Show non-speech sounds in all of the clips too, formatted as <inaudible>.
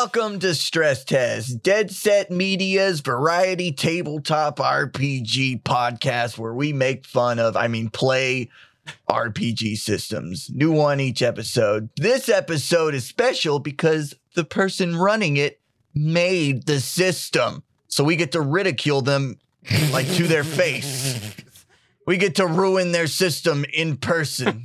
Welcome to Stress Test, Dead Set Media's variety tabletop RPG podcast where we make fun of, I mean, play RPG systems. New one each episode. This episode is special because the person running it made the system. So we get to ridicule them like to their face. We get to ruin their system in person.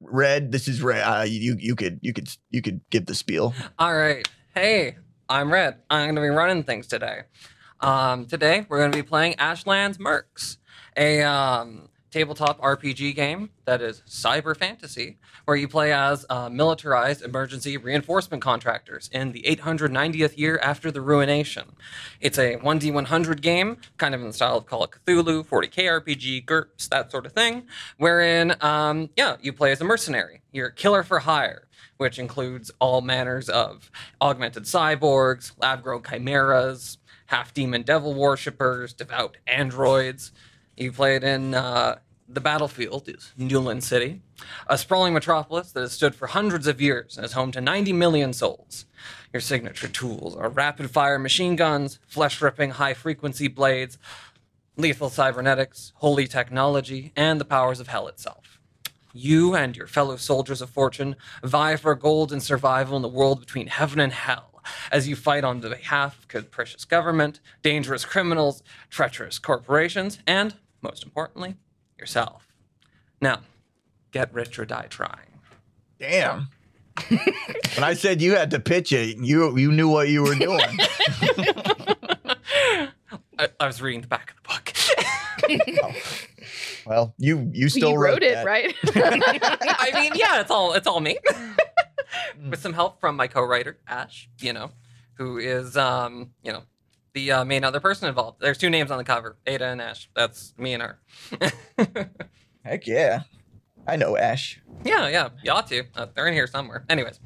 Red, this is Red. Uh, you you could you could you could give the spiel. All right. Hey, I'm Red. I'm going to be running things today. Um, today, we're going to be playing Ashlands Mercs, a um, tabletop RPG game that is cyber fantasy, where you play as uh, militarized emergency reinforcement contractors in the 890th year after the ruination. It's a 1d100 game, kind of in the style of Call of Cthulhu, 40k RPG, GURPS, that sort of thing, wherein, um, yeah, you play as a mercenary. You're a killer for hire which includes all manners of augmented cyborgs, lab grown chimeras, half demon devil worshippers, devout androids. You played in uh, the battlefield is Newland City, a sprawling metropolis that has stood for hundreds of years and is home to 90 million souls. Your signature tools are rapid fire machine guns, flesh ripping high frequency blades, lethal cybernetics, holy technology, and the powers of hell itself. You and your fellow soldiers of fortune vie for gold and survival in the world between heaven and hell as you fight on behalf of capricious government, dangerous criminals, treacherous corporations, and, most importantly, yourself. Now, get rich or die trying. Damn. <laughs> when I said you had to pitch it, you you knew what you were doing. <laughs> I, I was reading the back of the book. <laughs> Oh. Well, you you still you wrote, it, that. right? <laughs> I mean, yeah, it's all it's all me. <laughs> <laughs> With some help from my co-writer Ash, you know, who is um, you know, the uh, main other person involved. There's two names on the cover, Ada and Ash. That's me and her. Heck yeah. I know Ash. Yeah, yeah, you ought to. Uh, they're in here somewhere. Anyways,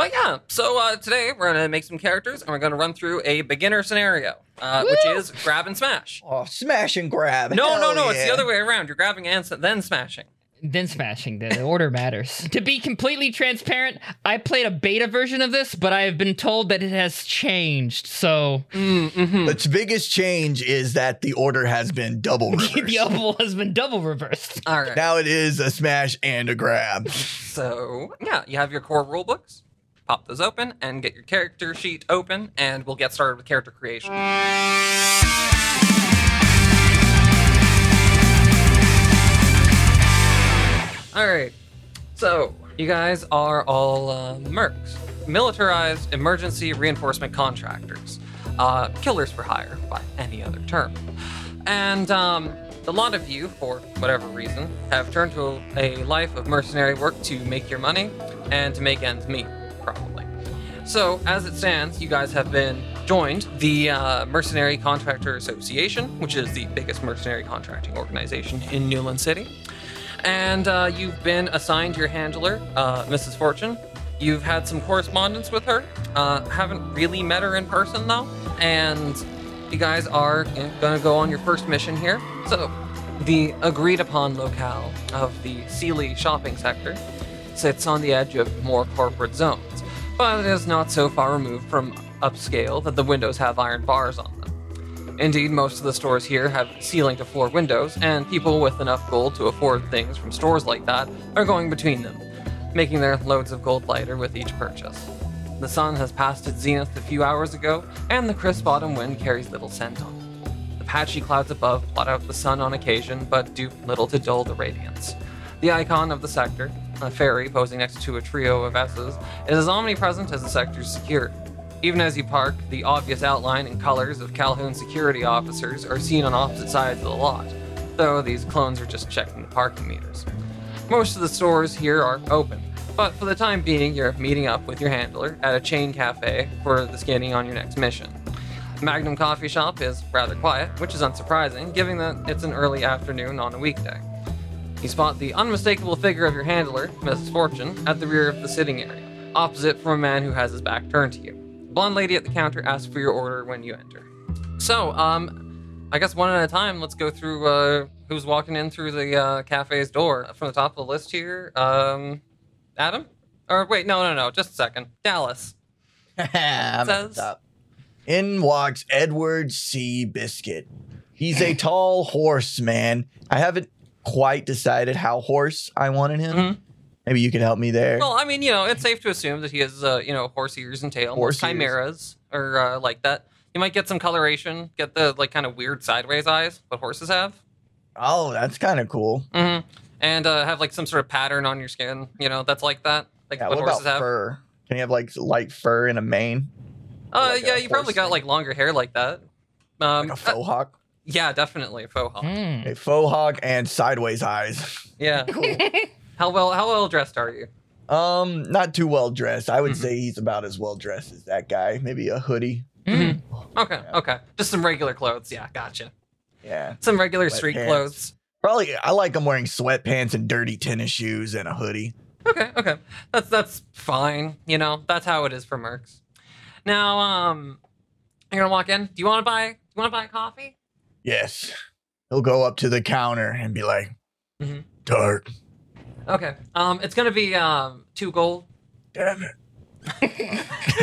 but yeah, so uh, today we're gonna make some characters and we're gonna run through a beginner scenario, uh, which is grab and smash. Oh, smash and grab. No, no, Hell no, it's the other way around. You're grabbing and s- then smashing. Then smashing. The the order matters. <laughs> to be completely transparent, I played a beta version of this, but I have been told that it has changed. So Mm-hmm. The biggest change is that the order has been double <laughs> reversed. the double has been double reversed. All right. Now it is a smash and a grab. So, yeah, you have your core rule books. Pop those open and get your character sheet open, and we'll get started with character creation. All right. So, you guys are all uh, mercs, militarized emergency reinforcement contractors, uh, killers for hire by any other term. And um, a lot of you, for whatever reason, have turned to a life of mercenary work to make your money and to make ends meet, probably. So, as it stands, you guys have been joined the uh, Mercenary Contractor Association, which is the biggest mercenary contracting organization in Newland City. And uh, you've been assigned your handler, uh, Mrs. Fortune. You've had some correspondence with her. Uh, haven't really met her in person, though. And you guys are going to go on your first mission here. So, the agreed upon locale of the Sealy shopping sector sits on the edge of more corporate zones, but it is not so far removed from upscale that the windows have iron bars on them. Indeed, most of the stores here have ceiling to floor windows, and people with enough gold to afford things from stores like that are going between them, making their loads of gold lighter with each purchase. The sun has passed its zenith a few hours ago, and the crisp autumn wind carries little scent on it. The patchy clouds above blot out the sun on occasion, but do little to dull the radiance. The icon of the sector, a fairy posing next to a trio of S's, is as omnipresent as the sector's security. Even as you park, the obvious outline and colors of Calhoun security officers are seen on opposite sides of the lot, though these clones are just checking the parking meters. Most of the stores here are open, but for the time being, you're meeting up with your handler at a chain cafe for the skinning on your next mission. Magnum Coffee Shop is rather quiet, which is unsurprising, given that it's an early afternoon on a weekday. You spot the unmistakable figure of your handler, Mrs. Fortune, at the rear of the sitting area, opposite from a man who has his back turned to you. The blonde lady at the counter asks for your order when you enter. So, um, I guess one at a time, let's go through uh, who's walking in through the uh, cafe's door. From the top of the list here, um, Adam? Or wait, no, no, no, just a second. Dallas. I'm at the Says-. In walks Edward C. Biscuit. He's a <laughs> tall horse, man. I haven't quite decided how horse I wanted him. Mhm. Maybe you could help me there. Well, I mean, you know, it's safe to assume that he has, uh, you know, horse ears and tail. Horse chimeras are uh, like that. You might get some coloration, get the like kind of weird sideways eyes what horses have, oh, that's kind of cool. hmm and uh, have like some sort of pattern on your skin. You know, that's like that, like Yeah, what, what horses about have. fur? Can you have like light fur and a mane? Uh, Like yeah, you probably horse got like longer hair like that. Um, Like a uh, faux hawk? Yeah, definitely a faux hawk. Hmm. A faux hawk and sideways eyes. <laughs> Yeah. Cool. <laughs> How well how well dressed are you? Um, not too well dressed. I would Mhm. say he's about as well dressed as that guy. Maybe a hoodie. Hmm. Okay, Yeah. okay, just some regular clothes. Yeah, gotcha. Yeah. Some regular Wet street pants. clothes. Probably I like him wearing sweatpants and dirty tennis shoes and a hoodie. Okay, okay. That's that's fine. You know, that's how it is for Mercs. Now, um, you're gonna walk in. Do you want to buy? You want to buy coffee? Yes. He'll go up to the counter and be like, Mhm. dark. Okay. Um, it's gonna be um two gold. Damn it.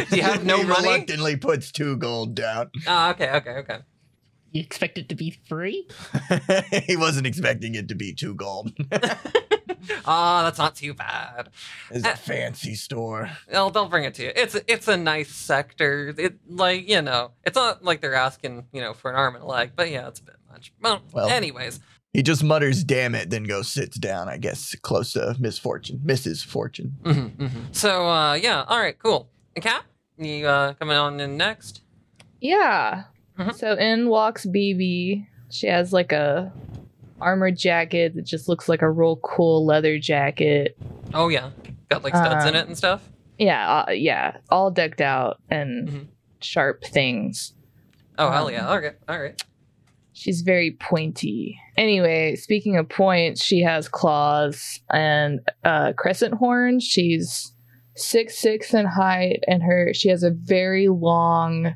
<laughs> Do you have no he money? reluctantly puts two gold down. Ah, okay, okay, okay. You expect it to be free? <laughs> he wasn't expecting it to be two gold. <laughs> <laughs> Ah, that's not too bad. it's Uh, a fancy store. They'll they'll bring it to you. It's it's a nice sector. It like you know, it's not like they're asking you know for an arm and a leg, but yeah, it's a bit much. Well, Well. anyways, He just mutters, damn it, then goes sits down, I guess, close to misfortune. Mrs. Fortune. hmm hmm So uh, yeah, all right, cool. And Kat, you uh, coming on in next? Yeah. Mhm. So in walks BB. She has like a armored jacket that just looks like a real cool leather jacket. Oh yeah, got like studs in Um, it and stuff. Yeah, uh, yeah, all decked out and Mhm. sharp things. Oh hell um, yeah. Okay, all right. She's very pointy. Anyway, speaking of points, she has claws and uh, crescent horns. She's six six in height, and her she has a very long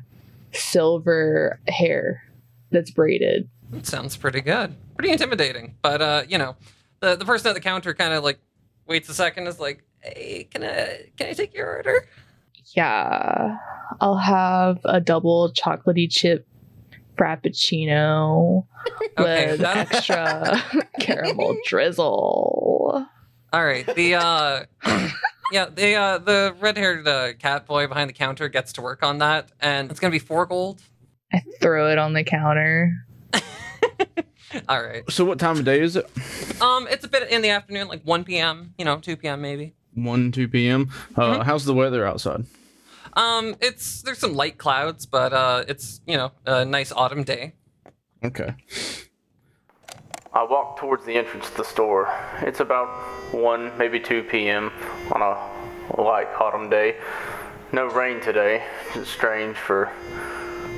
silver hair that's braided. That sounds pretty good. Pretty intimidating. But uh, you know, the the person at the counter kind of like waits a second, is like, hey, can I can I take your order? Yeah, I'll have a double chocolatey chip frappuccino <laughs> Okay, with that- <laughs> extra caramel drizzle. All right. The uh <clears throat> yeah, the uh the red-haired uh, cat boy behind the counter gets to work on that and it's going to be 4 gold. I throw it on the counter. <laughs> All right. So what time of day is it? Um it's a bit in the afternoon like 1 p.m., you know, 2 p.m. maybe. One, two p.m. Uh, Mhm. How's the weather outside? Um it's there's some light clouds, but uh it's, you know, a nice autumn day. Okay. I walk towards the entrance to the store. It's about 1, maybe 2 p.m. on a light autumn day. No rain today, which is strange for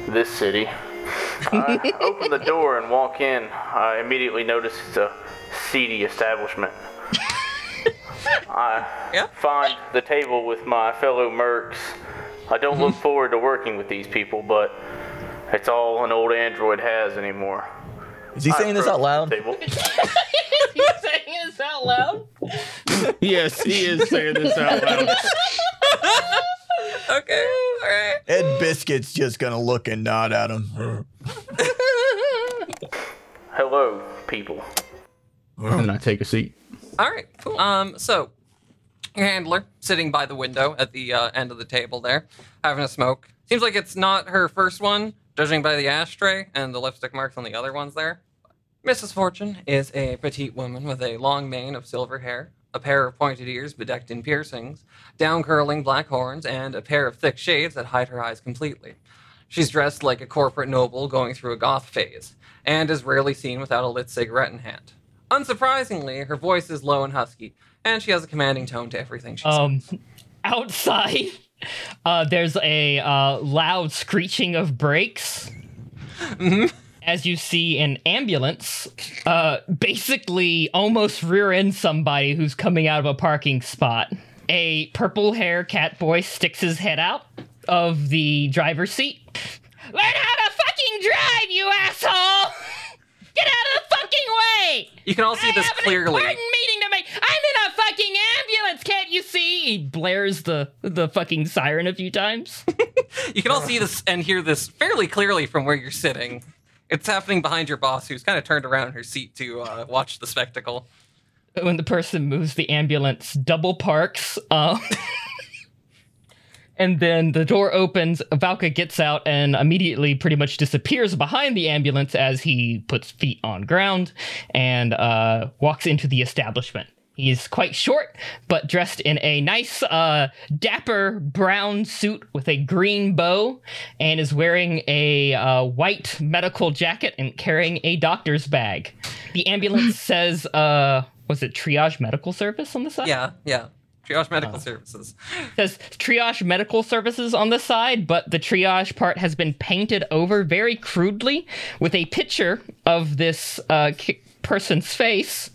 this city. I <laughs> open the door and walk in. I immediately notice it's a seedy establishment. I <laughs> Yeah. find the table with my fellow mercs. I don't look <laughs> forward to working with these people, but it's all an old android has anymore. Is he saying this out loud? Table. <laughs> <laughs> you saying this out loud? yes, he is saying this out loud. <laughs> Okay. All right. Ed Biscuit's just gonna look and nod at him. Hello, people. And I take a seat. All right, cool. Um, so your handler sitting by the window at the uh, end of the table there, having a smoke. Seems like it's not her first one, judging by the ashtray and the lipstick marks on the other ones there. Mrs. Fortune is a petite woman with a long mane of silver hair, a pair of pointed ears bedecked in piercings, down curling black horns, and a pair of thick shades that hide her eyes completely. She's dressed like a corporate noble going through a goth phase, and is rarely seen without a lit cigarette in hand. Unsurprisingly, her voice is low and husky, and she has a commanding tone to everything she says. Um, <laughs> outside, uh, there's a uh, loud screeching of brakes. Mhm. As you see an ambulance, uh, basically almost rear end somebody who's coming out of a parking spot. A purple hair cat boy sticks his head out of the driver's seat. Learn how to fucking drive, you asshole! Get out of the fucking way! You can all see I this clearly. important meeting to make. I'm in a fucking ambulance. can't you see? He blares the the fucking siren a few times. <laughs> You can all see this and hear this fairly clearly from where you're sitting. It's happening behind your boss, who's kind of turned around in her seat to uh, watch the spectacle. when the person moves, the ambulance double parks. Um, <laughs> and then the door opens. Valka gets out and immediately pretty much disappears behind the ambulance as he puts feet on ground and uh, walks into the establishment. He's quite short, but dressed in a nice, uh, dapper brown suit with a green bow, and is wearing a uh, white medical jacket and carrying a doctor's bag. The ambulance <laughs> says, uh, was it triage medical service on the side? Yeah, yeah. Triage Medical Services. says triage medical services on the side, but the triage part has been painted over very crudely with a picture of this uh, ki- person's face,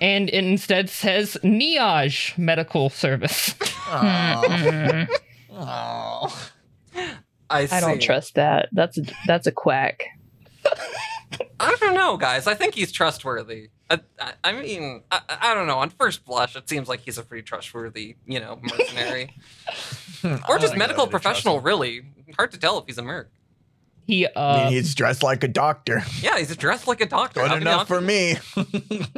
and it instead says Niage Medical Service. Oh. I, see. I don't trust that. That's a, that's a quack. I don't know, guys. I think he's trustworthy. I, I, I mean, I, I don't know. On first blush, it seems like he's a pretty trustworthy, you know, mercenary, <laughs> or just medical professional. Really, hard to tell if he's a merc. He I uh, mean, he's dressed like a doctor. Yeah, he's dressed like a doctor. Good How can you enough <laughs> for me.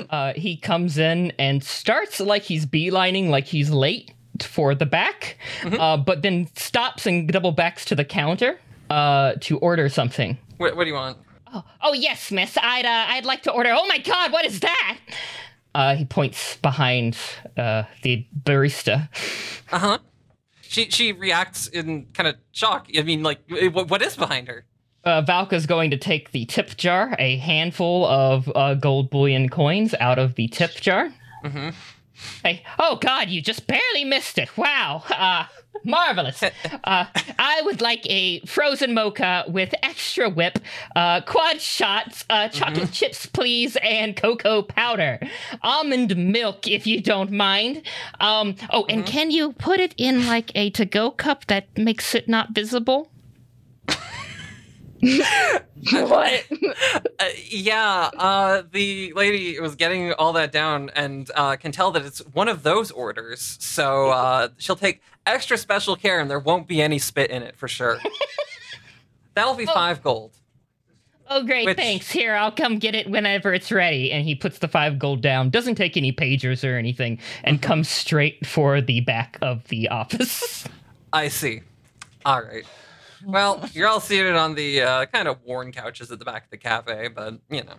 uh, he comes in and starts like he's beelining, like he's late for the back, uh, but then stops and double backs to the counter uh, to order something. What, what do you want? Oh, oh yes, miss. I'd uh, I'd like to order. Oh my God, what is that? Uh, he points behind uh, the barista. Uh huh. She she reacts in kind of shock. I mean, like, what, what is behind her? Uh, Valka's going to take the tip jar, a handful of uh, gold bullion coins out of the tip jar. Mhm. Hey, oh God, you just barely missed it. Wow. Uh, marvelous. <laughs> Uh, I would like a frozen mocha with extra whip, uh, quad shots, uh, chocolate chips, please, and cocoa powder. Almond milk, if you don't mind. Um, oh, and can you put it in like a to go cup that makes it not visible? <laughs> what? <laughs> Uh, yeah, uh, the lady was getting all that down and uh, can tell that it's one of those orders. So uh, she'll take extra special care, and there won't be any spit in it for sure. <laughs> That'll be five gold. Oh, great, Which- thanks. Here, I'll come get it whenever it's ready. And he puts the five gold down, doesn't take any pagers or anything, and comes straight for the back of the office. I see. All right. Well, you're all seated on the uh, kind of worn couches at the back of the cafe, but you know,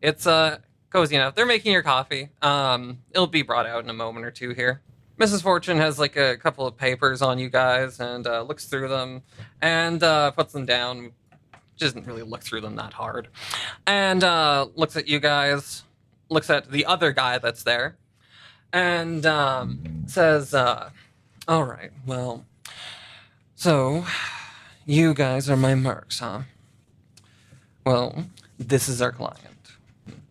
it's uh, cozy enough. They're making your coffee. Um, it'll be brought out in a moment or two here. Mrs. Fortune has like a couple of papers on you guys and uh, looks through them and uh, puts them down. She Doesn't really look through them that hard, and uh, looks at you guys. Looks at the other guy that's there, and um, says, uh, "All right, well." So, you guys are my mercs, huh? Well, this is our client.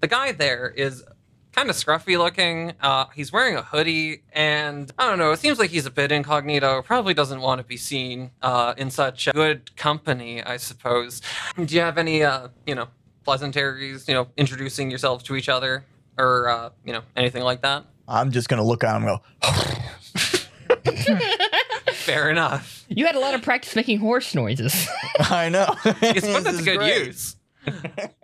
The guy there is kind of scruffy looking. Uh, he's wearing a hoodie, and I don't know. It seems like he's a bit incognito. Probably doesn't want to be seen uh, in such good company, I suppose. Do you have any, uh, you know, pleasantries? You know, introducing yourselves to each other, or uh, you know, anything like that? I'm just gonna look at him and go, <laughs> <laughs> Fair enough. You had a lot of practice making horse noises. <laughs> I know. <laughs> It's put This that to good great. use. <laughs>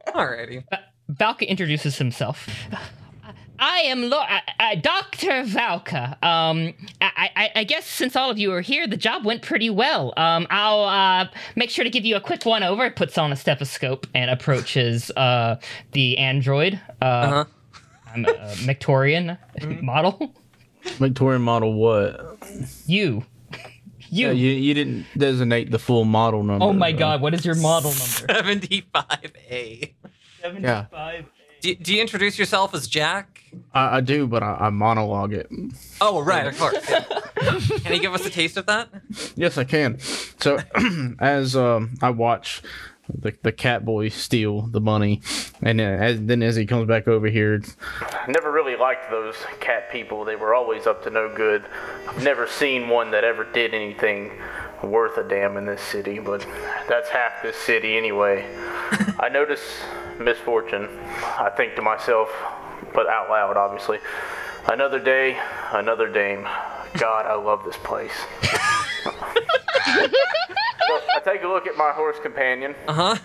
Alrighty. Valka introduces himself. <sighs> I am Lo- uh, uh, Dr. Valka. Um, I-, I-, I guess since all of you are here, the job went pretty well. Um, I'll uh, make sure to give you a quick one over. Puts on a stethoscope and approaches uh, the android. Uh, Uh-huh. I'm a, a Victorian model. Victorian model what? You. You. Yeah, you, you didn't designate the full model number. oh my though. god, what is your model number? <laughs> 75A. Yeah, Do, do you introduce yourself as Jack? I, I do, but I, I monologue it. Oh, right, of course. yeah. <laughs> Can you give us a taste of that? Yes, I can. So, <clears throat> as um, I watch the the cat boy steal the money, and uh, as, then as he comes back over here, I never really liked those cat people. They were always up to no good. I've never seen one that ever did anything worth a damn in this city, but that's half this city anyway. <laughs> I notice misfortune. I think to myself, but out loud, obviously. Another day, another dame. God, I love this place. <laughs> so I take a look at my horse companion. Uh huh.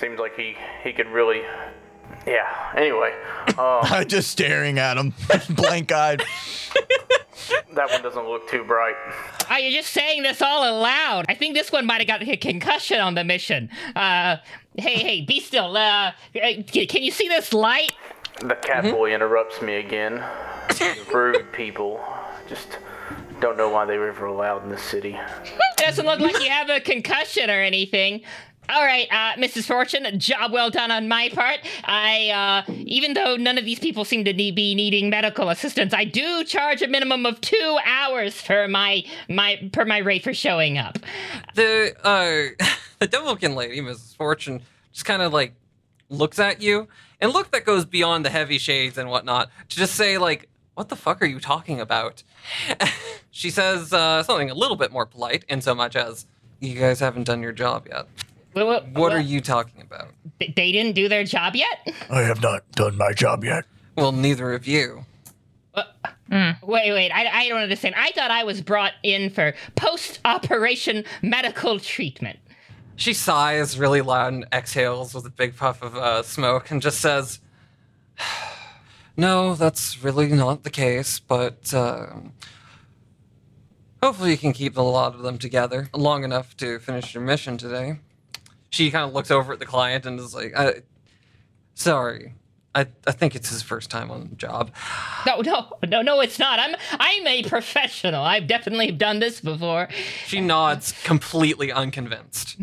Seems like he he could really. Yeah. Anyway, uh, I'm <laughs> just staring at him, <laughs> blank eyed. that one doesn't look too bright. Are you just saying this all aloud? I think this one might have got a concussion on the mission. Uh, hey, hey, be still. Uh, can can you see this light? The cat boy interrupts me again. Rude people. Just don't know why they were ever allowed in the city. Doesn't look like you have a concussion or anything. All right, uh, Mrs. Fortune, job well done on my part. I, uh, even though none of these people seem to need, be needing medical assistance, I do charge a minimum of two hours for my my per my rate for showing up. The uh, <laughs> the Devilkin lady, Mrs. Fortune, just kind of like looks at you and look that goes beyond the heavy shades and whatnot to just say like, "What the fuck are you talking about?" <laughs> she says uh, something a little bit more polite, in so much as, "You guys haven't done your job yet." What, what, What are you talking about? They didn't do their job yet. I have not done my job yet. Well, neither of you. Wait, wait, I, I don't understand. I thought I was brought in for post operation medical treatment. She sighs really loud and exhales with a big puff of uh, smoke and just says, No, that's really not the case, but uh, hopefully you can keep a lot of them together long enough to finish your mission today. She kind of looks over at the client and is like, I, Sorry. I, I think it's his first time on the job. No, no, no, no, it's not. I'm I'm a professional. I've definitely done this before. She nods, completely unconvinced. <laughs>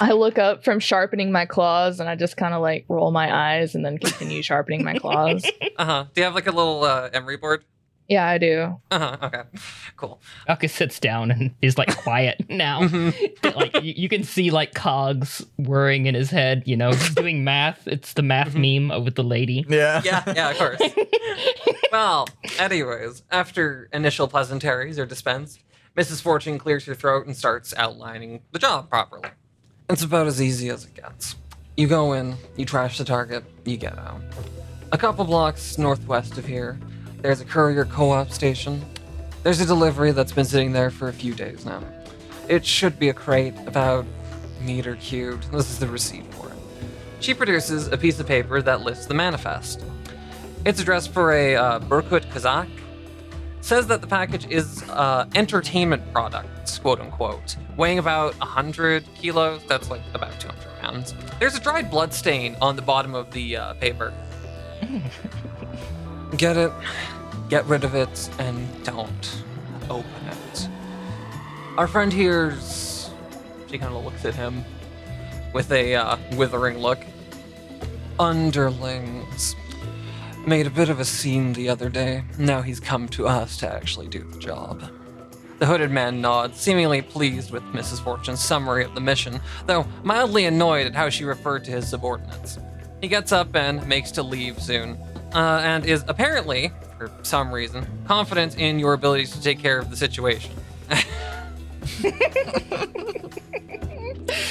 I look up from sharpening my claws and I just kind of like roll my eyes and then continue <laughs> sharpening my claws. Uh huh. Do you have like a little uh, emery board? Yeah, I do. Uh huh. Okay. <laughs> Cool. Aka sits down and is like quiet <laughs> now. like you, you can see like cogs whirring in his head. You know, he's doing math. It's the math meme with the lady. Yeah. Yeah, yeah, of course. well, anyways, after initial pleasantries are dispensed, Mrs. Fortune clears her throat and starts outlining the job properly. It's about as easy as it gets. You go in, you trash the target, you get out. A couple blocks northwest of here, there's a courier co op station. There's a delivery that's been sitting there for a few days now. It should be a crate about meter cubed. This is the receipt for it. She produces a piece of paper that lists the manifest. It's addressed for a uh, Kazakh. Says that the package is uh, entertainment quote unquote, weighing about 100 kilos. That's like about 200 pounds. There's a dried blood stain on the bottom of the uh, paper. <laughs> Get it, get rid of it, and don't open it. Our friend here's. She kind of looks at him with a uh, withering look. Underlings made a bit of a scene the other day. Now he's come to us to actually do the job. The hooded man nods, seemingly pleased with Mrs. Fortune's summary of the mission, though mildly annoyed at how she referred to his subordinates. He gets up and makes to leave soon, uh, and is apparently, for some reason, confident in your abilities to take care of the situation. <laughs>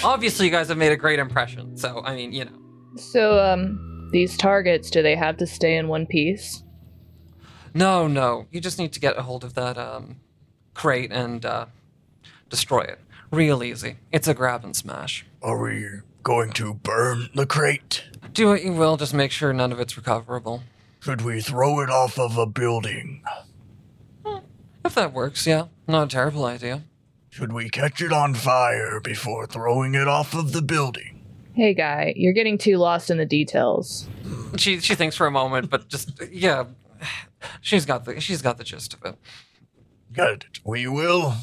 Obviously, you guys have made a great impression, so I mean, you know. So, um, these targets, do they have to stay in one piece? No, no. You just need to get a hold of that um, crate and uh, destroy it. Real easy. It's a grab and smash. Are we going to burn the crate? Do what you will, just make sure none of it's recoverable. Should we throw it off of a building? If that works, yeah. Not a terrible idea. Should we catch it on fire before throwing it off of the building? Hey, guy, you're getting too lost in the details. She she thinks for a moment, but just yeah, <sighs> she's got the she's got the gist of it. Got it. We will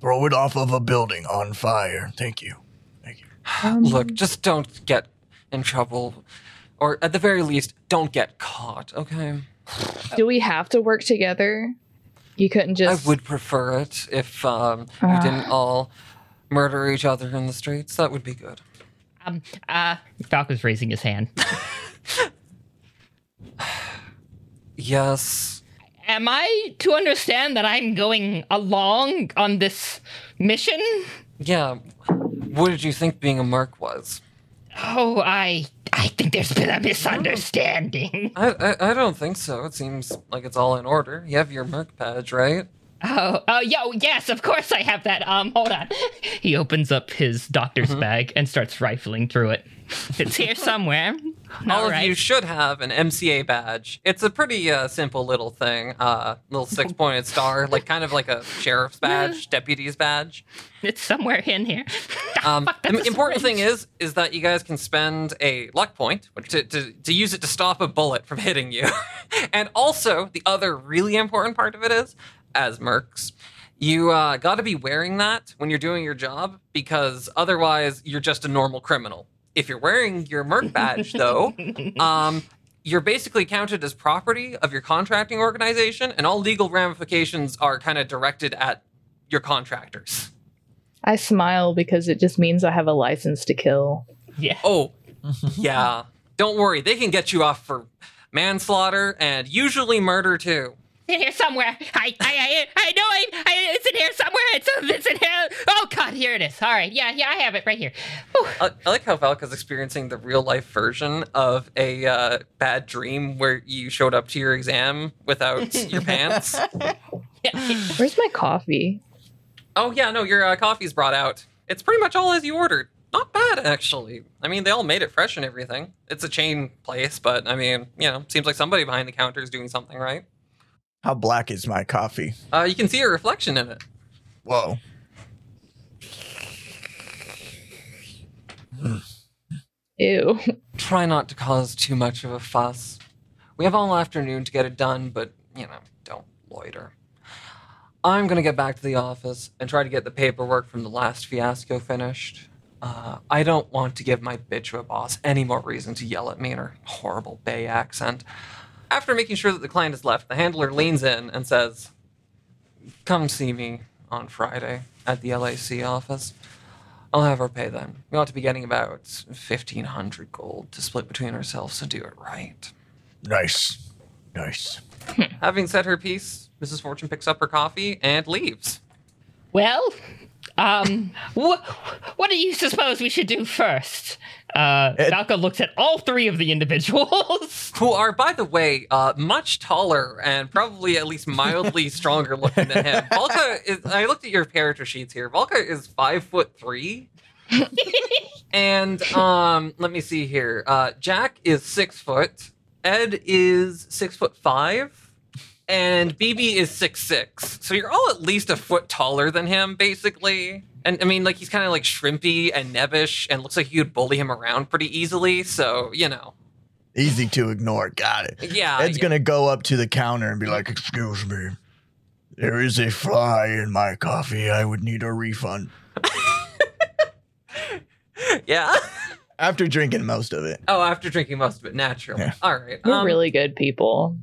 throw it off of a building on fire. Thank you. Thank you. Um, Look, just don't get in trouble, or at the very least, don't get caught. Okay. Do we have to work together? You couldn't just. I would prefer it if um, you didn't all murder each other in the streets. That would be good. Um, uh, Valka's raising his hand. <sighs> Yes. Am I to understand that I'm going along on this mission? Yeah. What did you think being a merc was? Oh, I, I think there's been a misunderstanding. <laughs> I, I I don't think so. It seems like it's all in order. You have your Merc badge, right? Oh, oh, yo, yes, of course I have that. Um, hold on. <laughs> He opens up his doctor's bag and starts rifling through it. <laughs> It's here somewhere. All <laughs> All of you should have an MCA badge. It's a pretty uh, simple little thing. Uh, little <laughs> six-pointed star, like kind of like a sheriff's badge, deputy's badge. It's somewhere in here. Um, Fuck, the important thing is, is that you guys can spend a luck point to, to, to use it to stop a bullet from hitting you. and also, the other really important part of it is, as mercs, you uh, got to be wearing that when you're doing your job because otherwise you're just a normal criminal. If you're wearing your merc badge, though, um, <laughs> you're basically counted as property of your contracting organization, and all legal ramifications are kind of directed at your contractors. I smile because it just means I have a license to kill. Yeah. Oh, <laughs> yeah. Don't worry, they can get you off for manslaughter and usually murder too. It's in here somewhere. I, I, I, I know I, I, it's in here somewhere. It's, it's in here. Oh God, here it is. All right, yeah, yeah, I have it right here. I, I like how Valka's experiencing the real life version of a uh, bad dream where you showed up to your exam without <laughs> your pants. <laughs> Where's my coffee? Oh yeah, no, your uh, coffee's brought out. It's pretty much all as you ordered. Not bad actually. I mean, they all made it fresh and everything. It's a chain place, but I mean, you know, seems like somebody behind the counter is doing something right. How black is my coffee? Uh, you can see a reflection in it. Whoa. Ew. try not to cause too much of a fuss. We have all afternoon to get it done, but, you know, don't loiter. I'm gonna get back to the office and try to get the paperwork from the last fiasco finished. Uh, I don't want to give my bitch of a boss any more reason to yell at me in her horrible Bay accent. After making sure that the client has left, the handler leans in and says, Come see me on Friday at the LAC office. I'll have her pay then. We ought to be getting about 1500 gold to split between ourselves and do it right. Nice. Nice. Hmm. Having said her piece, Mrs. Fortune picks up her coffee and leaves. Well, um, wh- what do you suppose we should do first? Uh, Ed- Valka looks at all three of the individuals. <laughs> Who are, by the way, uh, much taller and probably at least mildly <laughs> stronger looking than him. Volka is. I looked at your character sheets here. Volka is five foot three. <laughs> and um, let me see here. Uh, Jack is six foot. Ed is six foot five. And BB is six six. So you're all at least a foot taller than him, basically. And I mean, like he's kind of like shrimpy and nebbish, and looks like you could bully him around pretty easily. So you know, Easy to ignore. Got it. yeah. Ed's yeah. gonna go up to the counter and be like, "Excuse me, there is a fly in my coffee. I would need a refund." <laughs> Yeah. After drinking most of it. Oh, after drinking most of it, naturally. Yeah. All right. We're um, really good people.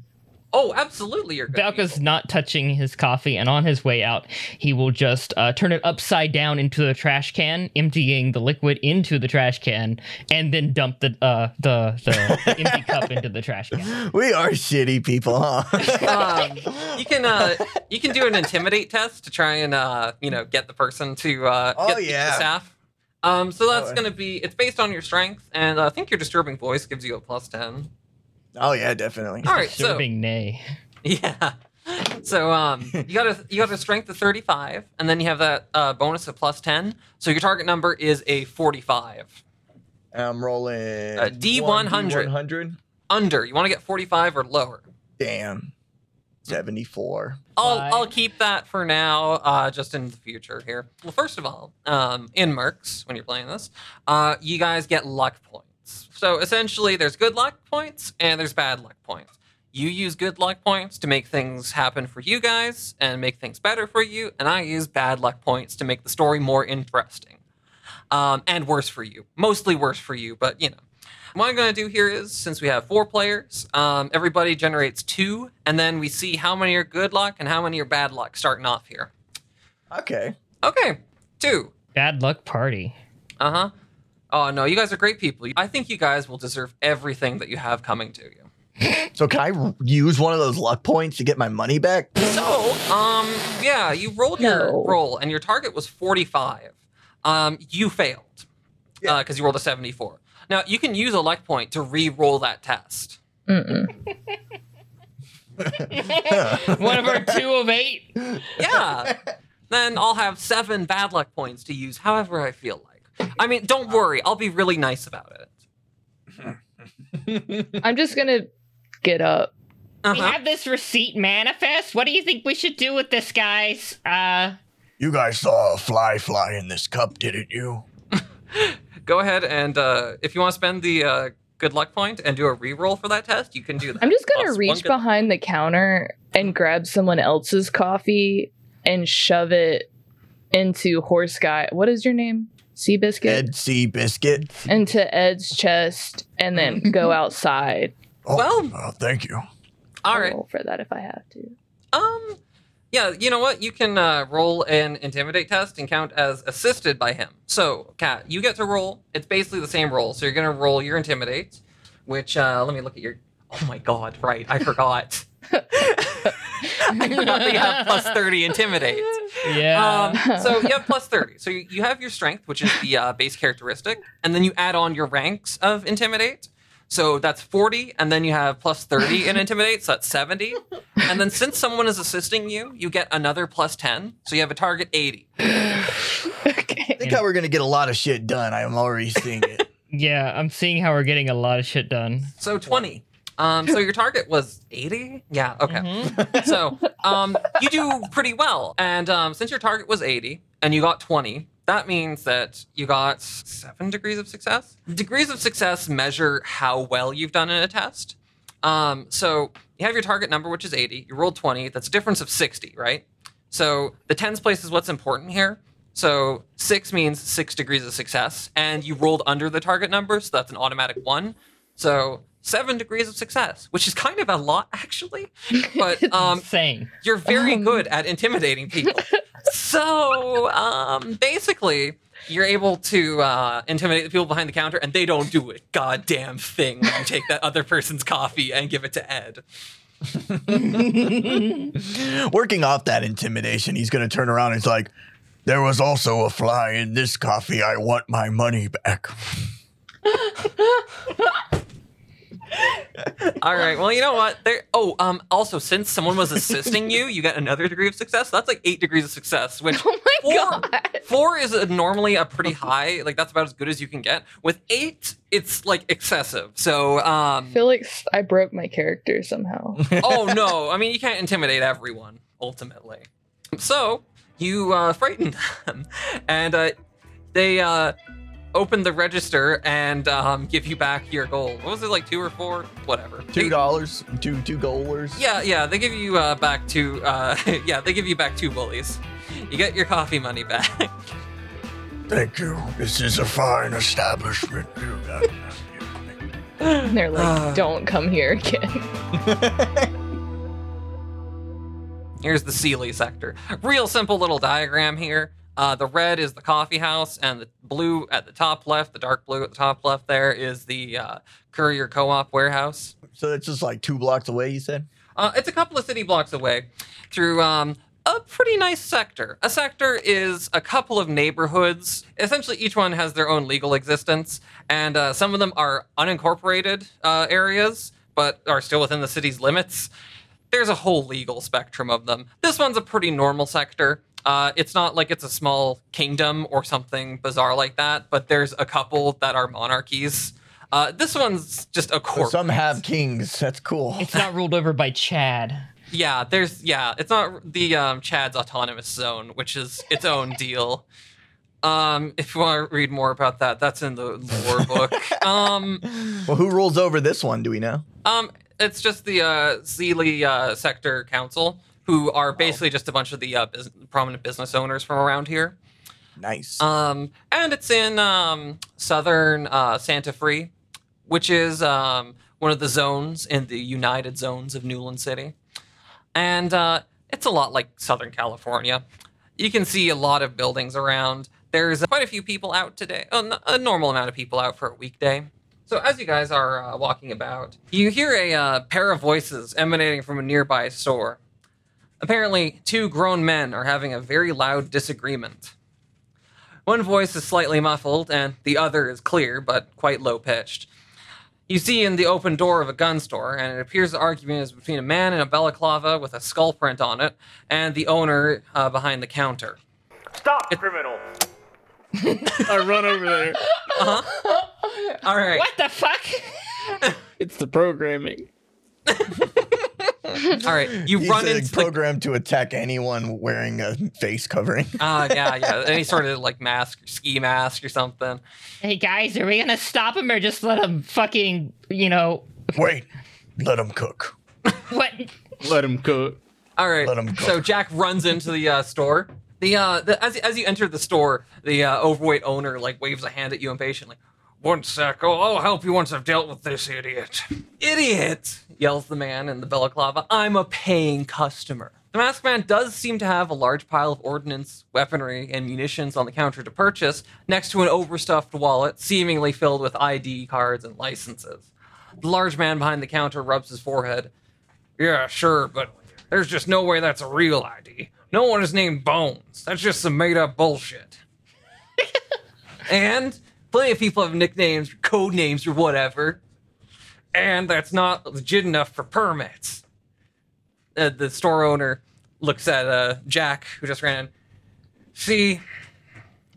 Oh, absolutely. You're good. Valka's people. not touching his coffee, and on his way out, he will just uh, turn it upside down into the trash can, emptying the liquid into the trash can, and then dump the uh, the, the, the <laughs> empty cup into the trash can. We are shitty people, huh? Um, you can uh, you can do an <laughs> intimidate test to try and uh, you know get the person to uh, Oh, get the- yeah. the staff. Um, so that's Oh. gonna be it's based on your strength, and uh, I think your disturbing voice gives you a plus ten. Oh yeah, definitely. All right, so Serving nay. <laughs> yeah. So um, you got a you got a strength of thirty five, and then you have that uh, bonus of plus ten. So your target number is a forty five. I'm rolling Uh, D100. 100. Under, you want to get forty five or lower. Damn. 74. I'll Why? I'll keep that for now, uh, just in the future here. Well, first of all, um, in Mercs, when you're playing this, uh, you guys get luck points. So essentially, there's good luck points and there's bad luck points. You use good luck points to make things happen for you guys and make things better for you, and I use bad luck points to make the story more interesting um, and worse for you. Mostly worse for you, but you know. What I'm going to do here is, since we have four players, um, everybody generates two, and then we see how many are good luck and how many are bad luck starting off here. Okay. Okay, two. Bad luck party. Uh huh. Oh, no, you guys are great people. I think you guys will deserve everything that you have coming to you. <gasps> So can I use one of those luck points to get my money back? So, um, yeah, you rolled your No. roll, and your target was 45. Um, you failed because you rolled a 74. Now you can use a luck point to re-roll that test. Mm-mm. <laughs> One of our two of eight. Yeah. then I'll have seven bad luck points to use however I feel like. I mean, don't worry, I'll be really nice about it. <laughs> I'm just gonna get up. We Uh-huh. have this receipt manifest. What do you think we should do with this, guys? Uh, You guys saw a fly fly in this cup, didn't you? <laughs> Go ahead and uh, if you want to spend the uh, good luck point and do a re-roll for that test, you can do that. I'm just gonna Plus one reach good- behind the counter and grab someone else's coffee and shove it into Horse Guy. What is your name? Seabiscuit? Ed C. Biscuit. Into Ed's chest and then go <laughs> outside. Oh, Well- uh, thank you. All I'll right. roll for that if I have to. Um, yeah, you know what? You can uh, roll an intimidate test and count as assisted by him. So, Kat, you get to roll. It's basically the same roll. So you're gonna roll your intimidate, which uh, let me look at your. Oh my god! Right, I forgot. <laughs> <laughs> I forgot that you have plus thirty intimidate. yeah. Um, so you have plus 30. So you, you have your strength, which is the uh, base characteristic, and then you add on your ranks of intimidate. So that's 40, and then you have plus 30 in <laughs> intimidate, so that's 70. And then since someone is assisting you, you get another plus 10, so you have a target 80. <sighs> I okay. think how we're gonna get a lot of shit done. I'm already seeing it. <laughs> yeah, I'm seeing how we're getting a lot of shit done. So 20. Um, so your target was 80? Yeah, okay. Mhm. <laughs> So um, you do pretty well. And um, since your target was 80 and you got 20, that means that you got seven degrees of success. Degrees of success measure how well you've done in a test. Um, so you have your target number, which is 80. You rolled 20. That's a difference of 60, right? So the tens place is what's important here. So six means six degrees of success, and you rolled under the target number, so that's an automatic one. So seven degrees of success, which is kind of a lot actually. <laughs> But um, Insane. you're very Um. good at intimidating people. <laughs> so um, basically, you're able to uh, intimidate the people behind the counter, and they don't do a goddamn thing when you take that other person's coffee and give it to Ed. <laughs> Working off that intimidation, he's gonna turn around and it's like, there was also a fly in this coffee. I want my money back. All right. Well, you know what? There. Oh, um. Also, since someone was assisting you, you got another degree of success. That's like eight degrees of success, which <laughs> Oh my four, god. four is a, normally a pretty <laughs> high. Like that's about as good as you can get. With eight, it's like excessive. So, um. Felix, I broke my character somehow. <laughs> oh no! I mean, you can't intimidate everyone ultimately. So you uh, frighten them, and uh, they uh, open the register and um, give you back your gold. What was it like, two or four? Whatever. Two dollars, two two golders. Yeah, yeah. They give you uh, back two. Uh, <laughs> yeah, they give you back two bullies. You get your coffee money back. Thank you. This is a fine establishment. And they're like, Ah. <sighs> don't come here again. Here's the Sealy sector. Real simple little diagram here. Uh, the red is the coffee house, and the blue at the top left, the dark blue at the top left, there is the uh, Courier Co-op warehouse. so it's just like two blocks away. You said. Uh, it's a couple of city blocks away, through um, a pretty nice sector. A sector is a couple of neighborhoods. Essentially, each one has their own legal existence, and uh, some of them are unincorporated uh, areas, but are still within the city's limits. There's a whole legal spectrum of them. This one's a pretty normal sector. Uh, it's not like it's a small kingdom or something bizarre like that, but there's a couple that are monarchies. Uh, this one's just a So court. some have kings. That's cool. It's not ruled over by Chad. Yeah, there's yeah, it's not the um, Chad's autonomous zone, which is its own <laughs> deal. Um, if you want to read more about that, that's in the lore book. <laughs> Um, Well, who rules over this one? Do we know? um, it's just the uh, Sealy uh, Sector Council, who are basically just a bunch of the uh, bus- prominent business owners from around here. Nice. Um, and it's in um, southern uh, Santa Fe, which is um, one of the zones in the United Zones of Newland City. And uh, it's a lot like Southern California. You can see a lot of buildings around. There's quite a few people out today, a normal amount of people out for a weekday. So as you guys are uh, walking about, you hear a uh, pair of voices emanating from a nearby store. Apparently, two grown men are having a very loud disagreement. One voice is slightly muffled, and the other is clear, but quite low pitched. You see in the open door of a gun store, and it appears the argument is between a man in a balaclava with a skull print on it and the owner uh, behind the counter. Stop, it- criminal! <laughs> I run over there. uh All right. What the fuck? <laughs> It's the programming. <laughs> <laughs> All right. You He's run uh, into the programmed to attack anyone wearing a face covering. Ah, <laughs> yeah, yeah. <laughs> Any sort of like mask, ski mask or something. Hey guys, are we gonna stop him or just let him fucking, you know, Wait, let him cook. what? Let him cook. All right. Let him cook. So Jack runs into the uh, store. The, uh, the as as you enter the store, the uh, overweight owner like waves a hand at you impatiently. One sec. Oh, uh, I'll help you once I've dealt with this idiot. Idiot! yells the man in the balaclava. I'm a paying customer. The masked man does seem to have a large pile of ordnance, weaponry, and munitions on the counter to purchase, next to an overstuffed wallet, seemingly filled with ID cards and licenses. The large man behind the counter rubs his forehead. Yeah, sure, but there's just no way that's a real ID. No one is named Bones. That's just some made up bullshit. <laughs> and plenty of people have nicknames, or code names, or whatever. And that's not legit enough for permits. Uh, the store owner looks at uh, Jack, who just ran in. See,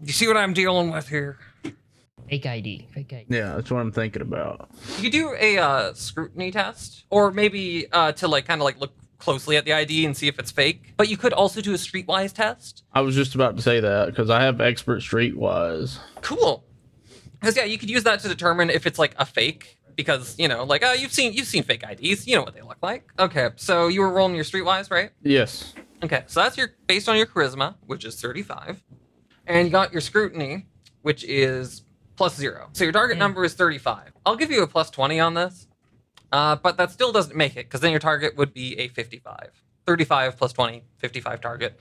you see what I'm dealing with here? Fake ID. Fake ID. Yeah, that's what I'm thinking about. You could do a uh, scrutiny test, or maybe uh, to like kind of like look closely at the ID and see if it's fake. But you could also do a streetwise test. I was just about to say that because I have expert streetwise. Cool. Because yeah, you could use that to determine if it's like a fake. Because you know, like oh, you've seen you've seen fake IDs. You know what they look like. Okay, so you were rolling your streetwise, right? Yes. Okay, so that's your based on your charisma, which is 35, and you got your scrutiny, which is plus zero. So your target number is 35. I'll give you a plus 20 on this, uh, but that still doesn't make it because then your target would be a 55. 35 plus 20, 55 target.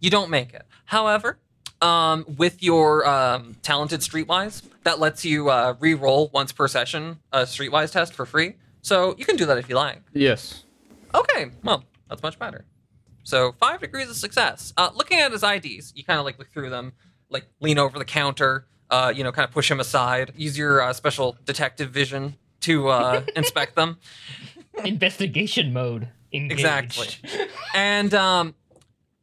You don't make it. However, um, with your um, talented streetwise, that lets you uh, re-roll once per session a streetwise test for free. So you can do that if you like. Yes. Okay, well, that's much better. So five degrees of success. Uh, looking at his IDs, you kind of like look through them, like lean over the counter, uh, you know, kind of push him aside. Use your uh, special detective vision to uh, <laughs> inspect them. Investigation mode. Engaged. Exactly. And um,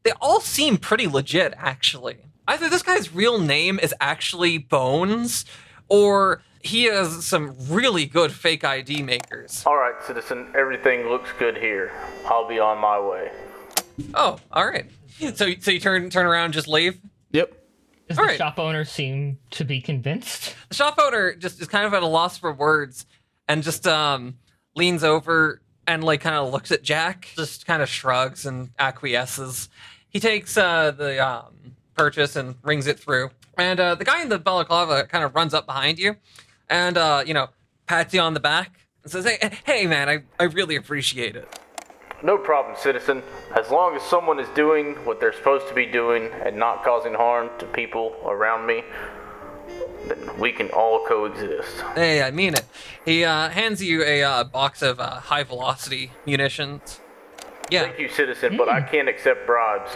they all seem pretty legit, actually. Either this guy's real name is actually Bones, or he has some really good fake ID makers. All right, citizen, everything looks good here. I'll be on my way. Oh, all right. So, so you turn turn around, and just leave. Yep. Does All the right. shop owner seem to be convinced? The shop owner just is kind of at a loss for words and just um leans over and like kind of looks at Jack, just kind of shrugs and acquiesces. He takes uh the um purchase and rings it through. And uh the guy in the balaclava kind of runs up behind you and uh you know, pats you on the back and says, "Hey, hey man, I I really appreciate it." No problem, citizen. As long as someone is doing what they're supposed to be doing and not causing harm to people around me, then we can all coexist. Hey, I mean it. He uh hands you a uh, box of uh, high velocity munitions. Yeah. Thank you, citizen, but I can't accept bribes.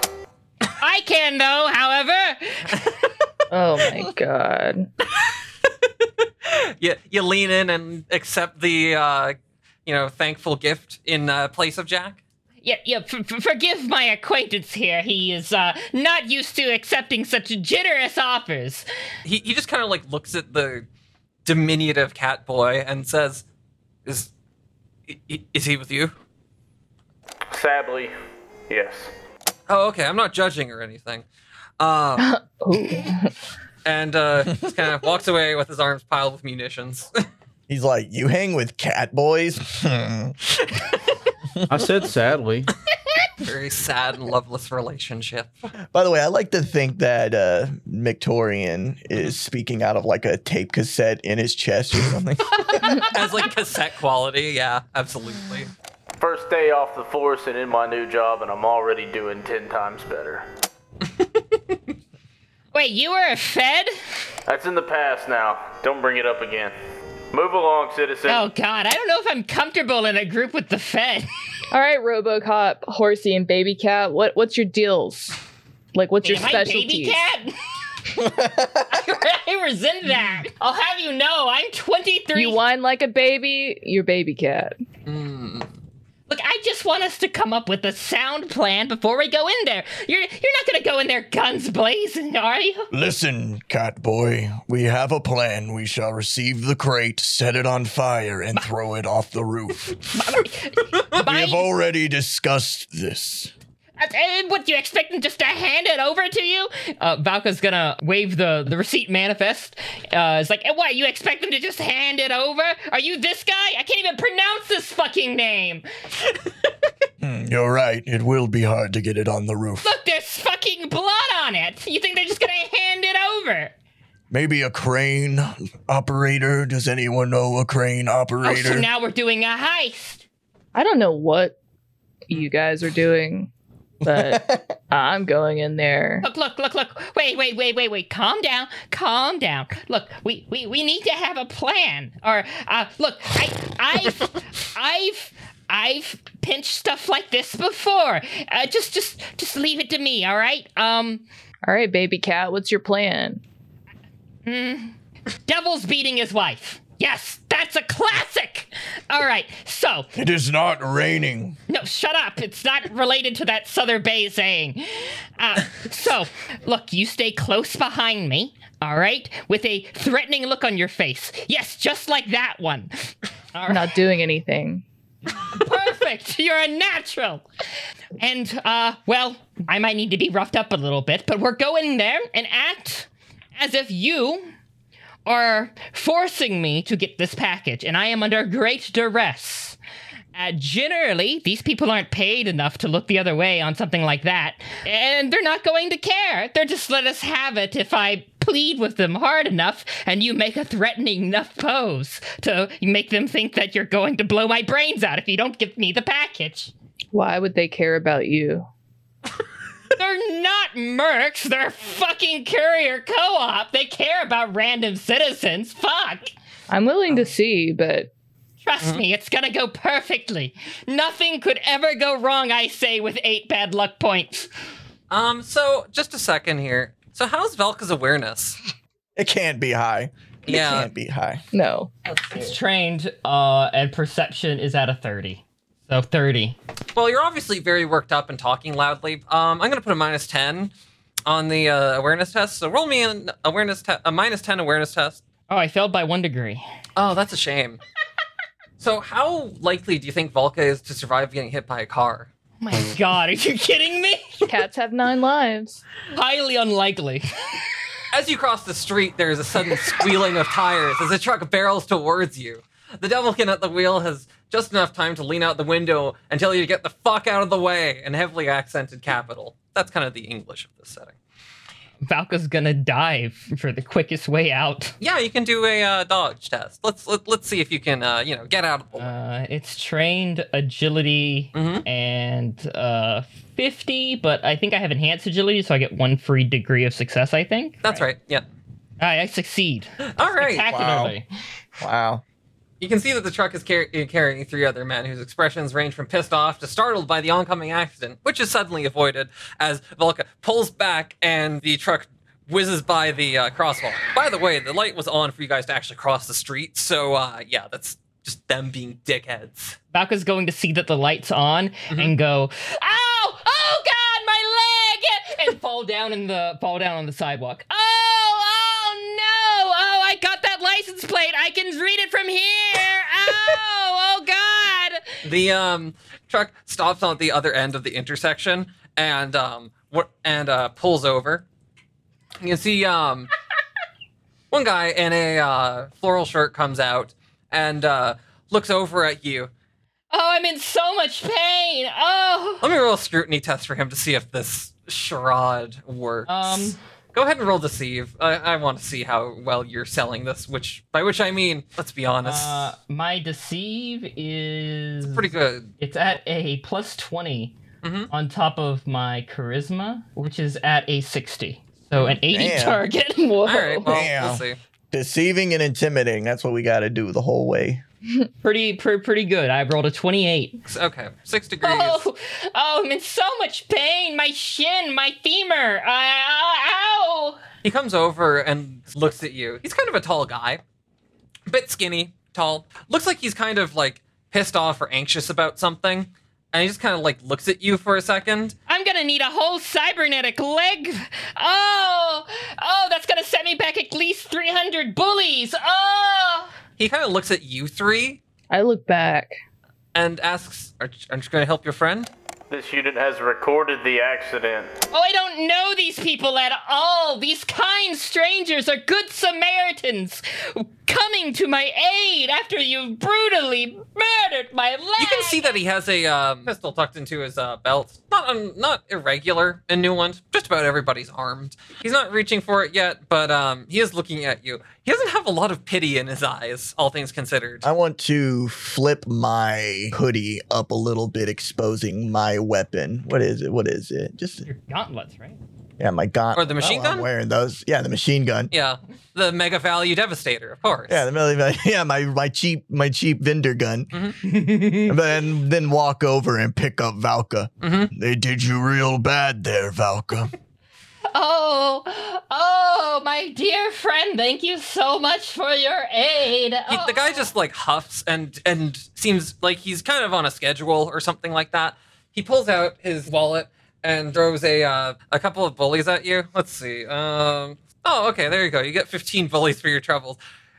I can though, however. Oh my god. you, you lean in and accept the uh, you know thankful gift in uh, place of Jack. Yeah, yeah. F- f- forgive my acquaintance here. He is uh, not used to accepting such generous offers. He he just kind of like looks at the diminutive cat boy and says, "Is i- i- is he with you?" Sadly, yes. Oh, okay. I'm not judging or anything. Um, <laughs> and uh, <laughs> just kind of walks away with his arms piled with munitions. <laughs> He's like, you hang with cat boys? Hmm. I said sadly. Very sad and loveless relationship. By the way, I like to think that uh, McTorian is speaking out of like a tape cassette in his chest or something. As like cassette quality, yeah, absolutely. First day off the force and in my new job, and I'm already doing 10 times better. <laughs> Wait, you were a Fed? That's in the past now. Don't bring it up again. Move along, citizen. Oh God, I don't know if I'm comfortable in a group with the Fed. <laughs> All right, RoboCop, Horsey, and Baby Cat. What what's your deals? Like, what's your Am I baby cat? <laughs> I resent that. I'll have you know, I'm 23. You whine like a baby, you're baby cat. Hmm. Look, I just want us to come up with a sound plan before we go in there. You're you're not gonna go in there guns blazing, are you? Listen, Catboy, we have a plan. We shall receive the crate, set it on fire, and throw it off the roof. <laughs> We have already discussed this. Uh, uh, what, you expect them just to hand it over to you? Uh, Valka's gonna wave the, the receipt manifest. Uh, it's like, "Eh, what, you expect them to just hand it over? Are you this guy? I can't even pronounce this fucking name. <laughs> Hmm, You're right. It will be hard to get it on the roof. Look, there's fucking blood on it. You think they're just gonna hand it over? Maybe a crane operator. Does anyone know a crane Oh, operator? so now we're doing a heist. I don't know what you guys are doing, but <laughs> I'm going in there. Look, look, look, look. Wait, wait, wait, wait, wait. Calm down. Calm down. Look, we we, we need to have a plan. Or uh look, I I've I've I've pinched stuff like this before. Uh, just just just leave it to me, all right? Um All right, baby cat, what's your plan? mm, Devil's beating his wife. Yes, that's a classic. All right. So, it is not raining. No, shut up. It's not related to that Southern Bay saying. Uh, so, look, you stay close behind me, all right? With a threatening look on your face. Yes, just like that one. All I'm not doing anything. Perfect. You're a natural. And, uh, well, I might need to be roughed up a little bit, but we're going there and act as if you are forcing me to get this package, and I am under great duress. Uh, generally, these people aren't paid enough to look the other way on something like that, and they're not going to care. They're just let us have it if I plead with them hard enough and you make a threatening enough pose to make them think that you're going to blow my brains out if you don't give me the package. Why would they care about you? <laughs> They're not mercs, they're fucking courier co op. They care about random citizens. Fuck. I'm willing to see, but Trust me, it's gonna go perfectly. Nothing could ever go wrong, I say, with eight bad luck points. Um, so just a second here. So how's Valka's awareness? It can't be high. It Yeah. can't be high. no. It's trained, uh, and perception is at a 30. So 30. Well, you're obviously very worked up and talking loudly. Um, I'm gonna put a minus ten on the uh, awareness test. So roll me an awareness test, a minus ten awareness test. Oh, I failed by one degree. Oh, that's a shame. <laughs> so how likely do you think Valka is to survive getting hit by a car? Oh my god, are you kidding me? <laughs> Cats have nine lives. Highly unlikely. As you cross the street, there is a sudden squealing of tires as a truck barrels towards you. The devilkin at the wheel has just enough time to lean out the window and tell you to get the fuck out of the way in heavily accented capital. That's kind of the English of this setting. Valka's gonna dive for the quickest way out. Yeah, you can do a uh, dodge test. Let's let, let's see if you can uh, you know get out of the way. Uh, it's trained agility Mhm. and uh, 50, but I think I have enhanced agility, so I get one free degree of success, I think. That's right. Yeah. I, I succeed. All right. Spectacularly. Wow. You can see that the truck is car- carrying three other men whose expressions range from pissed off to startled by the oncoming accident, which is suddenly avoided as Valka pulls back and the truck whizzes by the uh, crosswalk. By the way, the light was on for you guys to actually cross the street, so uh, yeah, that's just them being dickheads. Valka's going to see that the light's on and go, "Ow! Oh God, my leg!" and fall down in the fall down on the sidewalk. Oh license plate. I can read it from here. Oh! Oh God! The um, truck stops on the other end of the intersection and um, wh- and uh, pulls over. You can see um, <laughs> one guy in a uh, floral shirt comes out and uh, looks over at you. Oh, I'm in so much pain. Oh. Let me roll a scrutiny test for him to see if this charade works. Um. Go ahead and roll deceive. I, I want to see how well you're selling this. Which, by which I mean, let's be honest, Uh, my deceive is pretty good. It's at a plus 20 Mhm. on top of my charisma, which is at a 60. So an 80 Damn. target. <laughs> Whoa. All right, well, Damn. we'll see. Deceiving and intimidating. That's what we got to do the whole way. <laughs> pretty, pretty, pretty good. I rolled a 28. Okay, six <laughs> degrees. Oh, oh, I'm in so much pain. My shin, my femur. Uh, ow. He comes over and looks at you. He's kind of a tall guy, a bit skinny, tall. Looks like he's kind of like pissed off or anxious about something. And he just kind of like looks at you for a second. I'm gonna need a whole cybernetic leg. Oh, oh, that's gonna set me back at least 300 bullies. Oh. He kind of looks at you three I look back. and asks, Aren't aren't you going to help your friend? This unit has recorded the accident. Oh, I don't know these people at all. These kind strangers are good Samaritans coming to my aid after you brutally murdered my leg. You can see that he has a uh, pistol tucked into his uh, belt. Not um, not irregular in Newland. Just about everybody's armed. He's not reaching for it yet, but um, he is looking at you. He doesn't have a lot of pity in his eyes, all things considered. I want to flip my hoodie up a little bit, exposing my weapon. What is it? What is it? Just Your gauntlets, right? yeah, my gun. Or the machine Oh, gun? I'm wearing those. Yeah, the machine gun. yeah, the Mega Value Devastator, of course. Yeah, the milli- <laughs> yeah, my my cheap my cheap vendor gun. Mm-hmm. But then then walk over and pick up Valka. Mhm. They did you real bad there, Valka. Oh, oh, my dear friend, thank you so much for your aid. He, the guy just like huffs and and seems like he's kind of on a schedule or something like that. He pulls out his wallet and throws a uh, a couple of bullies at you. Let's see. Um, oh, okay, there you go. You get 15 bullies for your troubles,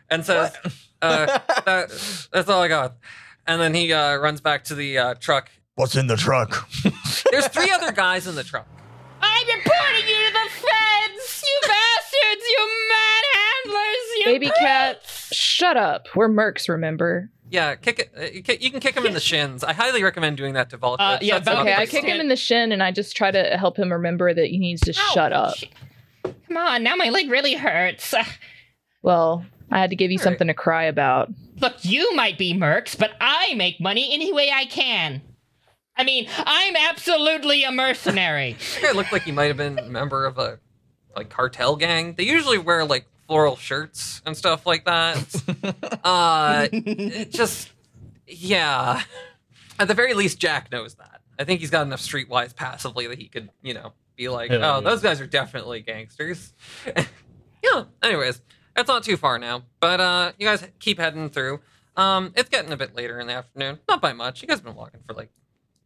and says, uh, that, "That's all I got." And then he uh, runs back to the uh, truck. What's in the truck? There's three other guys in the truck. I'm reporting you to the feds, you bastards, you manhandlers, you Baby cat, shut up. We're mercs, remember? Yeah, kick it. uh, You can kick him in the shins. I highly recommend doing that to Valka. Uh, yeah, sets Okay, I kick him in the shin and I just try to help him remember that he needs to shut up. Come on, now my leg really hurts. Well, I had to give you All right. something to cry about. Look, you might be mercs, but I make money any way I can. I mean, I'm absolutely a mercenary. <laughs> This guy looked like he might have been a member of a like cartel gang. They usually wear like floral shirts and stuff like that. <laughs> uh, it just yeah. At the very least, Jack knows that. I think he's got enough streetwise passively that he could, you know, be like, Hell oh, yeah. those guys are definitely gangsters. <laughs> yeah. Anyways, that's not too far now, but uh, you guys keep heading through. Um, it's getting a bit later in the afternoon. Not by much. You guys have been walking for like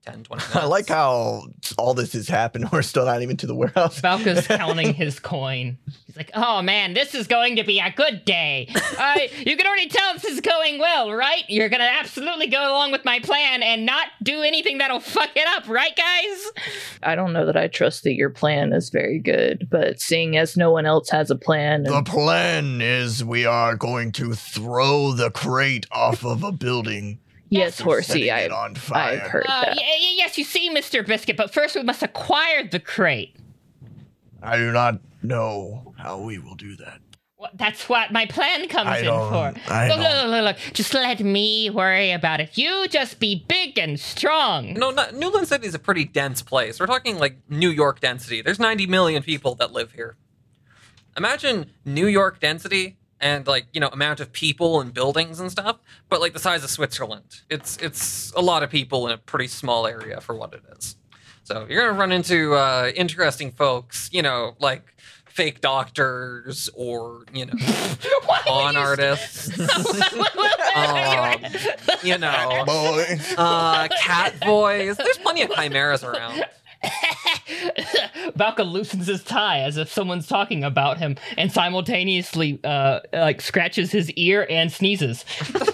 10, 20 minutes. <laughs> I like how all this has happened. <laughs> We're still not even to the warehouse. Valka's <laughs> counting his coin. He's like, oh man, this is going to be a good day. Uh, you can already tell this is going well, right? You're gonna absolutely go along with my plan and not do anything that'll fuck it up, right, guys? I don't know that I trust that your plan is very good, but seeing as no one else has a plan, The plan is we are going to throw the crate off of a building. Yes, setting Horsey, I, it on fire. I've heard Uh, that. y- y- yes, you see, Mr. Biscuit, but first we must acquire the crate. I do not know how we will do that. Well, that's what my plan comes I in don't- for. I look, don't- look, look, look, just let me worry about it. You just be big and strong. No, not, Newland City is a pretty dense place. We're talking like New York density. There's 90 million people that live here. Imagine New York density and like you know amount of people and buildings and stuff, but like the size of Switzerland. It's it's a lot of people in a pretty small area for what it is. So you're gonna run into uh, interesting folks, you know, like fake doctors or you know <laughs> Why con artists, <laughs> <laughs> um, you know, Boy. uh, cat boys. There's plenty of chimeras around. <laughs> Valka loosens his tie as if someone's talking about him and simultaneously uh, like scratches his ear and sneezes. <laughs>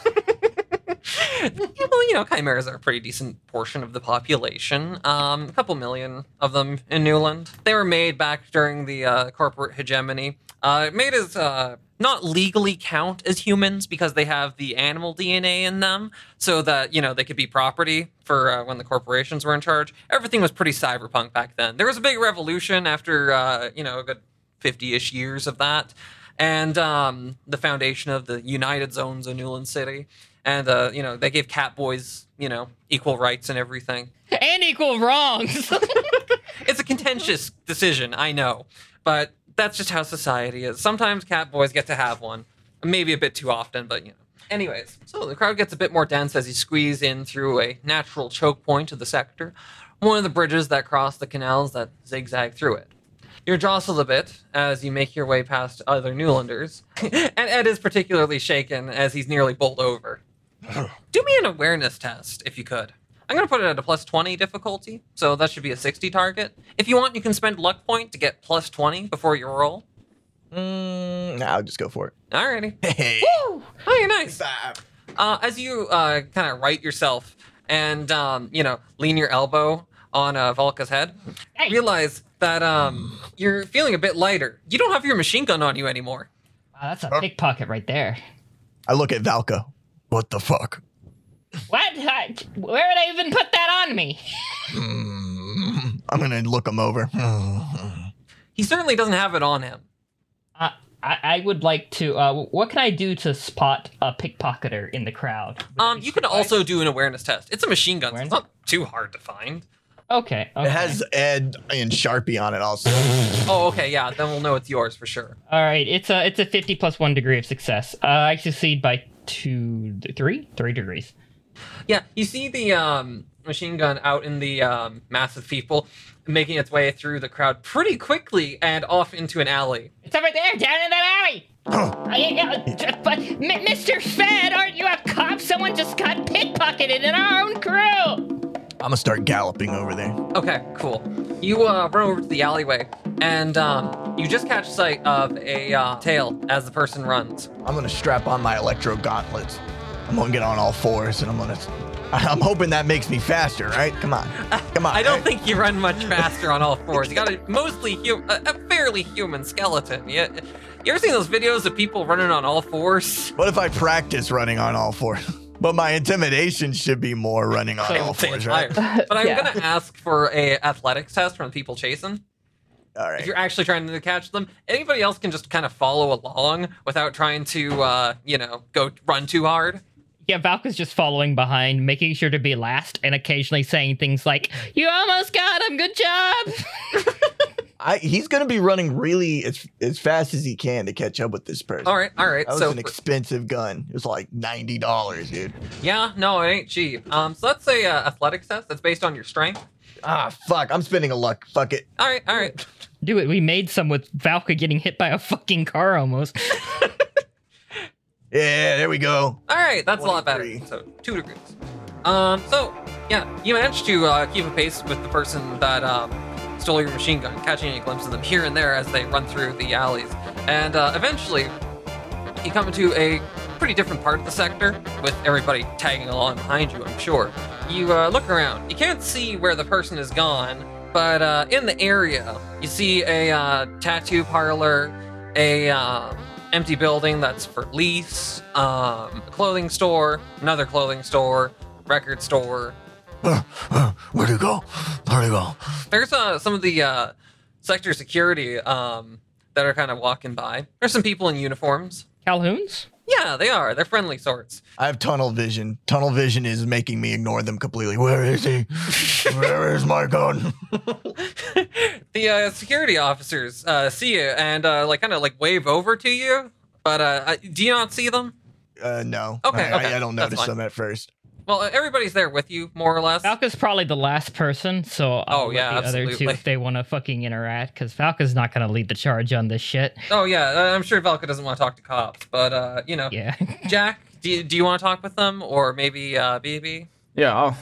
Well, you know, chimeras are a pretty decent portion of the population. Um, a couple million of them in Newland. They were made back during the uh, corporate hegemony. Uh, made as uh, not legally count as humans because they have the animal DNA in them, so that you know they could be property for uh, when the corporations were in charge. Everything was pretty cyberpunk back then. There was a big revolution after uh, you know a good fifty-ish years of that, and um, the foundation of the United Zones of Newland City and uh, you know they gave cat boys you know equal rights and everything and equal wrongs. <laughs> it's a contentious decision i know but that's just how society is. Sometimes cat boys get to have one. Maybe a bit too often but you know. Anyways so the crowd gets a bit more dense as you squeeze in through a natural choke point of the sector one of the bridges that cross the canals that zigzag through it. You're jostled a bit as you make your way past other Newlanders, <laughs> and Ed is particularly shaken as he's nearly bowled over. Oh. Do me an awareness test, if you could. I'm going to put it at a plus 20 difficulty, so that should be a 60 target. If you want, you can spend luck point to get plus 20 before you roll. Mm, nah, I'll just go for it. Alrighty. <laughs> Hey. Oh, you're nice. Uh, as you uh, kind of right yourself and um, you know lean your elbow on uh, Valka's head, Hey. realize that um, you're feeling a bit lighter. You don't have your machine gun on you anymore. Wow, that's a pickpocket right there. I look at Valka. What the fuck? What? I- Where would I even put that on me? <laughs> I'm gonna look him over. He certainly doesn't have it on him. Uh, I, I would like to. Uh, what can I do to spot a pickpocketer in the crowd? Um, you can also do an awareness test. It's a machine gun, so it's not too hard to find. Okay. okay. It has Ed and Sharpie on it also. <laughs> Oh, okay, yeah, then we'll know it's yours for sure. All right. It's a it's a fifty plus one degree of success. Uh, I succeed by two, three, three degrees. Yeah, you see the um, machine gun out in the um, mass of people, making its way through the crowd pretty quickly and off into an alley. It's over there, down in that alley. <clears throat> I- I- but M- Mr. Fed, aren't you a cop? Someone just got pickpocketed in our own crew. I'm gonna start galloping over there. Okay, cool. You uh, run over to the alleyway, and um, you just catch sight of a uh, tail as the person runs. I'm gonna strap on my electro gauntlets. I'm gonna get on all fours and I'm gonna. <laughs> I'm hoping that makes me faster, right? Come on, come on. I don't right? think you run much faster on all fours. You got a mostly hu- a, a fairly human skeleton. You, you ever seen those videos of people running on all fours? What if I practice running on all fours? <laughs> But my intimidation should be more running on all fours, right? But I'm <laughs> Yeah. gonna ask for a athletics test from the people chasing. All right. If you're actually trying to catch them, anybody else can just kind of follow along without trying to, uh, you know, go run too hard. Yeah, Valka's just following behind, making sure to be last, and occasionally saying things like, "You almost got him. Good job." <laughs> I, he's gonna be running really as as fast as he can to catch up with this person. All right, all right. That was so an expensive gun. It was like ninety dollars, dude. yeah, no, it ain't cheap. Um, so that's a uh, athletics test that's based on your strength. Ah, fuck! I'm spending a luck. Fuck it. All right, all right. Do it. We made some with Valka getting hit by a fucking car almost. <laughs> Yeah, there we go. All right, that's a lot better. 23. So two degrees. Um, so yeah, you managed to uh, keep a pace with the person that um, stole your machine gun, catching a glimpse of them here and there as they run through the alleys, and uh, eventually you come into a pretty different part of the sector with everybody tagging along behind you. I'm sure. You uh, look around. You can't see where the person is gone, but uh, in the area you see a uh, tattoo parlor, a um, empty building that's for lease, um, a clothing store, another clothing store, record store. <sighs> Where'd he go? Where'd he go? There's uh, some of the uh, sector security um, that are kind of walking by. There's some people in uniforms. Calhoun's? Yeah, they are. They're friendly sorts. I have tunnel vision. Tunnel vision is making me ignore them completely. Where is he? <laughs> Where is my gun? <laughs> the uh, security officers uh, see you and uh, like kind of like wave over to you. But uh, uh, do you not see them? Uh, no. Okay, I, I- okay, I, don't that's notice fine. them at first. Well, uh, everybody's there with you, more or less. Valka's probably the last person, so I'll Oh, yeah, the other two if they want to fucking interact, because Valka's not going to lead the charge on this shit. Oh yeah, uh, I'm sure Valka doesn't want to talk to cops, but uh, you know, Yeah. <laughs> Jack, do you, do you want to talk with them or maybe uh, BB? Yeah, I'll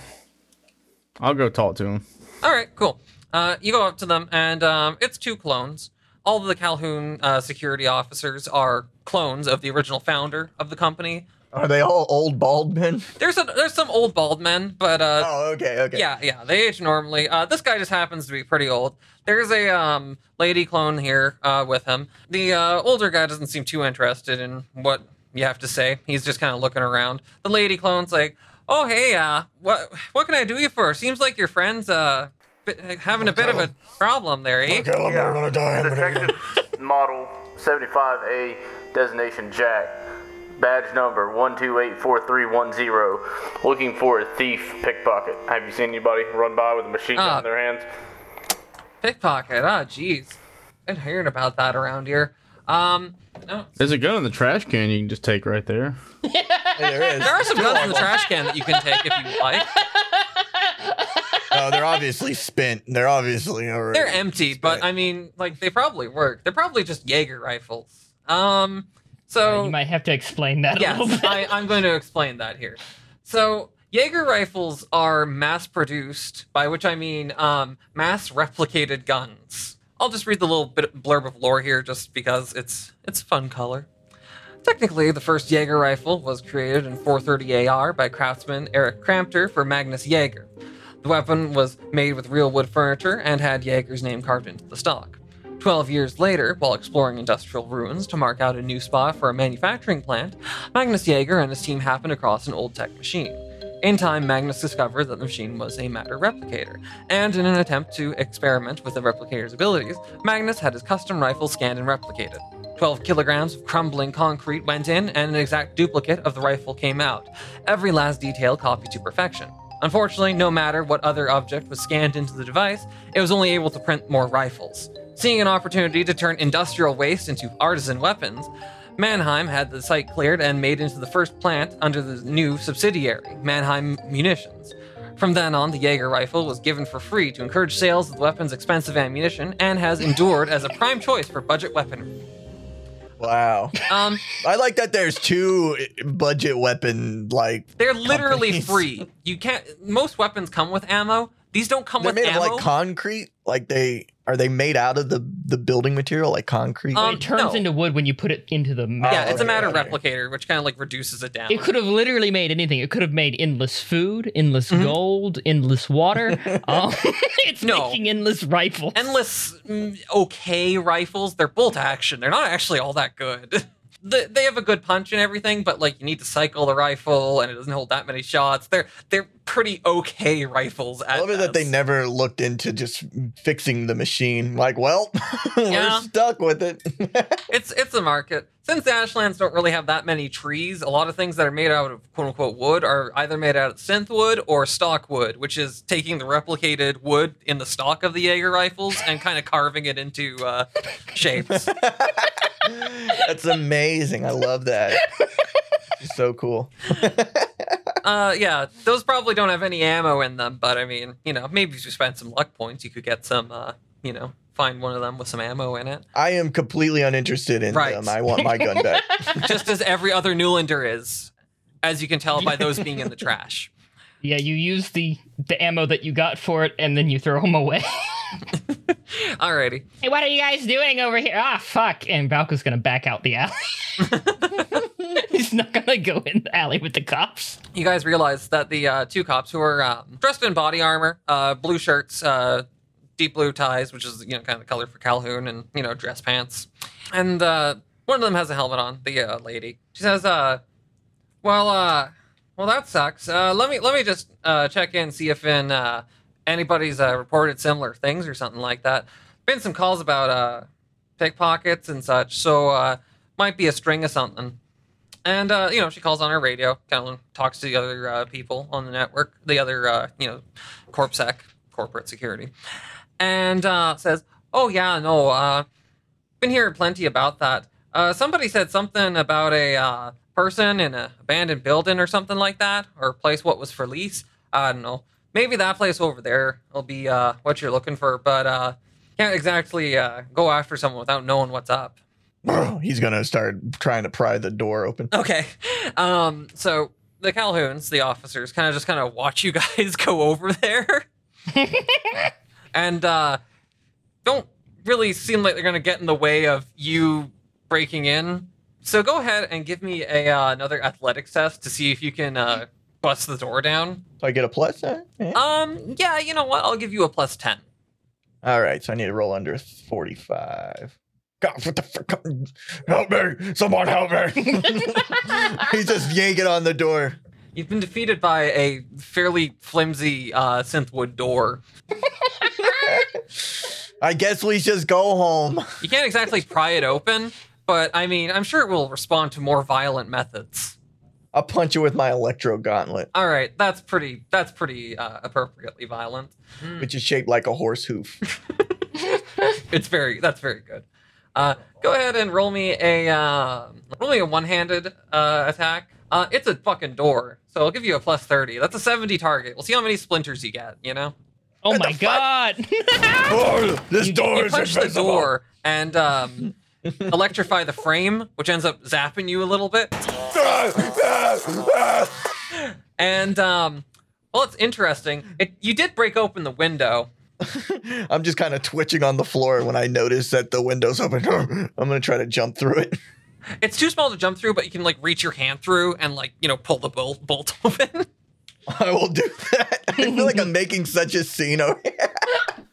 I'll go talk to him. All right, cool. Uh, you go up to them, and um, it's two clones. All of the Calhoun uh, security officers are clones of the original founder of the company. Are they all old bald men? There's a, there's some old bald men, but uh, Oh, okay, okay. yeah, yeah, they age normally. Uh, this guy just happens to be pretty old. There's a um, lady clone here uh, with him. The uh, older guy doesn't seem too interested in what you have to say. He's just kind of looking around. The lady clone's like, "Oh, hey, uh, what what can I do you for? Seems like your friend's uh bi- having a bit of a problem there, eh?" Okay, I'm never gonna die. I'm gonna get- Detective Model 75A, designation Jack. Badge number 1284310. Looking for a thief pickpocket. Have you seen anybody run by with a machine gun Ah. in their hands? Pickpocket. Ah, jeez, been hearing about that around here. Um, no, There's a gun in the trash can you can just take right there. Hey, <laughs> there is. there are some guns in the trash can that you can take if you like. oh, they're obviously spent. They're obviously already. They're empty, but. I mean, like they probably work. They're probably just Jaeger rifles. Um, so Uh, you might have to explain that a little yes, bit. I, I'm going to explain that here. So Jaeger rifles are mass produced, by which I mean um, mass replicated guns. I'll just read the little bit blurb of lore here, just because it's it's fun color. Technically, the first Jaeger rifle was created in 430 AR by craftsman Eric Crampter for Magnus Jaeger. The weapon was made with real wood furniture and had Jaeger's name carved into the stock. Twelve years later, while exploring industrial ruins to mark out a new spot for a manufacturing plant, Magnus Jaeger and his team happened across an old tech machine. In time, Magnus discovered that the machine was a matter replicator, and in an attempt to experiment with the replicator's abilities, Magnus had his custom rifle scanned and replicated. 12 kilograms of crumbling concrete went in, and an exact duplicate of the rifle came out, every last detail copied to perfection. Unfortunately, no matter what other object was scanned into the device, it was only able to print more rifles. Seeing an opportunity to turn industrial waste into artisan weapons, Mannheim had the site cleared and made into the first plant under the new subsidiary, Mannheim Munitions. From then on, the Jaeger rifle was given for free to encourage sales of the weapon's expensive ammunition and has endured as a prime choice for budget weaponry. wow. Um, <laughs> I like that. There's two budget weapon like they're literally Companies. free. You can't. Most weapons come with ammo. These don't come they're with made ammo. of like concrete. Like they are they made out of the the building material like concrete? Um, it turns no. into wood when you put it into the matter. yeah, Oh, it's a matter okay. replicator, which kind of like reduces it down. It could have literally made anything. It could have made endless food, endless Mhm. gold, endless water. <laughs> um, <laughs> it's No. making endless rifles. endless mm, okay rifles they're bolt action they're not actually all that good <laughs> The- they have a good punch and everything but like you need to cycle the rifle and it doesn't hold that many shots they're they're pretty okay rifles I love it that they never looked into just fixing the machine. Like, well, <laughs> we're Yeah. stuck with it. <laughs> it's it's a market since the ashlands don't really have that many trees a lot of things that are made out of quote unquote wood are either made out of synth wood or stock wood which is taking the replicated wood in the stock of the jaeger rifles and kind of carving it into uh, shapes <laughs> That's amazing. I love that. It's <laughs> so cool. <laughs> Uh, yeah, those probably don't have any ammo in them, but I mean, you know, maybe if you spend some luck points, you could get some, uh, you know, find one of them with some ammo in it. I am completely uninterested in Right. them. I want my gun back. <laughs> Just as every other Newlander is, as you can tell by those being in the trash. Yeah, you use the the ammo that you got for it, and then you throw them away. Alrighty. hey, what are you guys doing over here? Ah, fuck! And Valka's gonna back out the alley. <laughs> He's not gonna go in the alley with the cops. You guys realize that the uh, two cops who are um, dressed in body armor, uh, blue shirts, uh, deep blue ties, which is you know kind of the color for Calhoun, and you know dress pants, and uh, one of them has a helmet on. The uh, lady. She says, uh, "Well, well that sucks. Let me let me just check in see if in anybody's reported similar things or something like that. Been some calls about pickpockets and such, so might be a string of something." And uh, you know, she calls on her radio, kind of talks to the other uh, people on the network, the other uh, you know, corpsec, corporate security, and uh, says, "Oh yeah, no, uh, been hearing plenty about that. Uh, somebody said something about a uh, person in a abandoned building or something like that, or place what was for lease. I don't know. Maybe that place over there will be what you're looking for, but can't exactly go after someone without knowing what's up." <clears throat> He's gonna start trying to pry the door open. Okay. Um, so the Calhouns, the officers, kind of just kind of watch you <laughs> guys go over there. <laughs> and uh, don't really seem like they're going to get in the way of you breaking in. So go ahead and give me a uh, another athletics test to see if you can uh, bust the door down. So I get a plus. eh? Eh. Um, yeah, you know what? I'll give you a plus 10. All right, so I need to roll under forty-five. God, what the fuck? Help me! Someone help me! <laughs> He's just yanking on the door. You've been defeated by a fairly flimsy uh, synthwood door. <laughs> I guess we just go home. You can't exactly pry it open, but I mean, I'm sure it will respond to more violent methods. I'll punch you with my electro gauntlet, All right, that's pretty. That's pretty uh, appropriately violent. which is shaped like a horse hoof. <laughs> It's very. That's very good. Uh, go ahead and roll me a uh, roll me a one-handed uh, attack. Uh, it's a fucking door, so I'll give you a plus thirty. That's a seventy target. We'll see how many splinters you get. You know. Oh What my god! <laughs> Oh, this door You is punch the invisible. door and um, <laughs> electrify the frame, which ends up zapping you a little bit. <laughs> And um, well, it's interesting. It, you did break open the window. <laughs> I'm just kind of twitching on the floor when I notice that the window's open. <laughs> I'm gonna try to jump through it. It's too small to jump through, but you can like reach your hand through and like you know pull the bolt, bolt <laughs> open. I will do that. I feel like I'm making such a scene over here.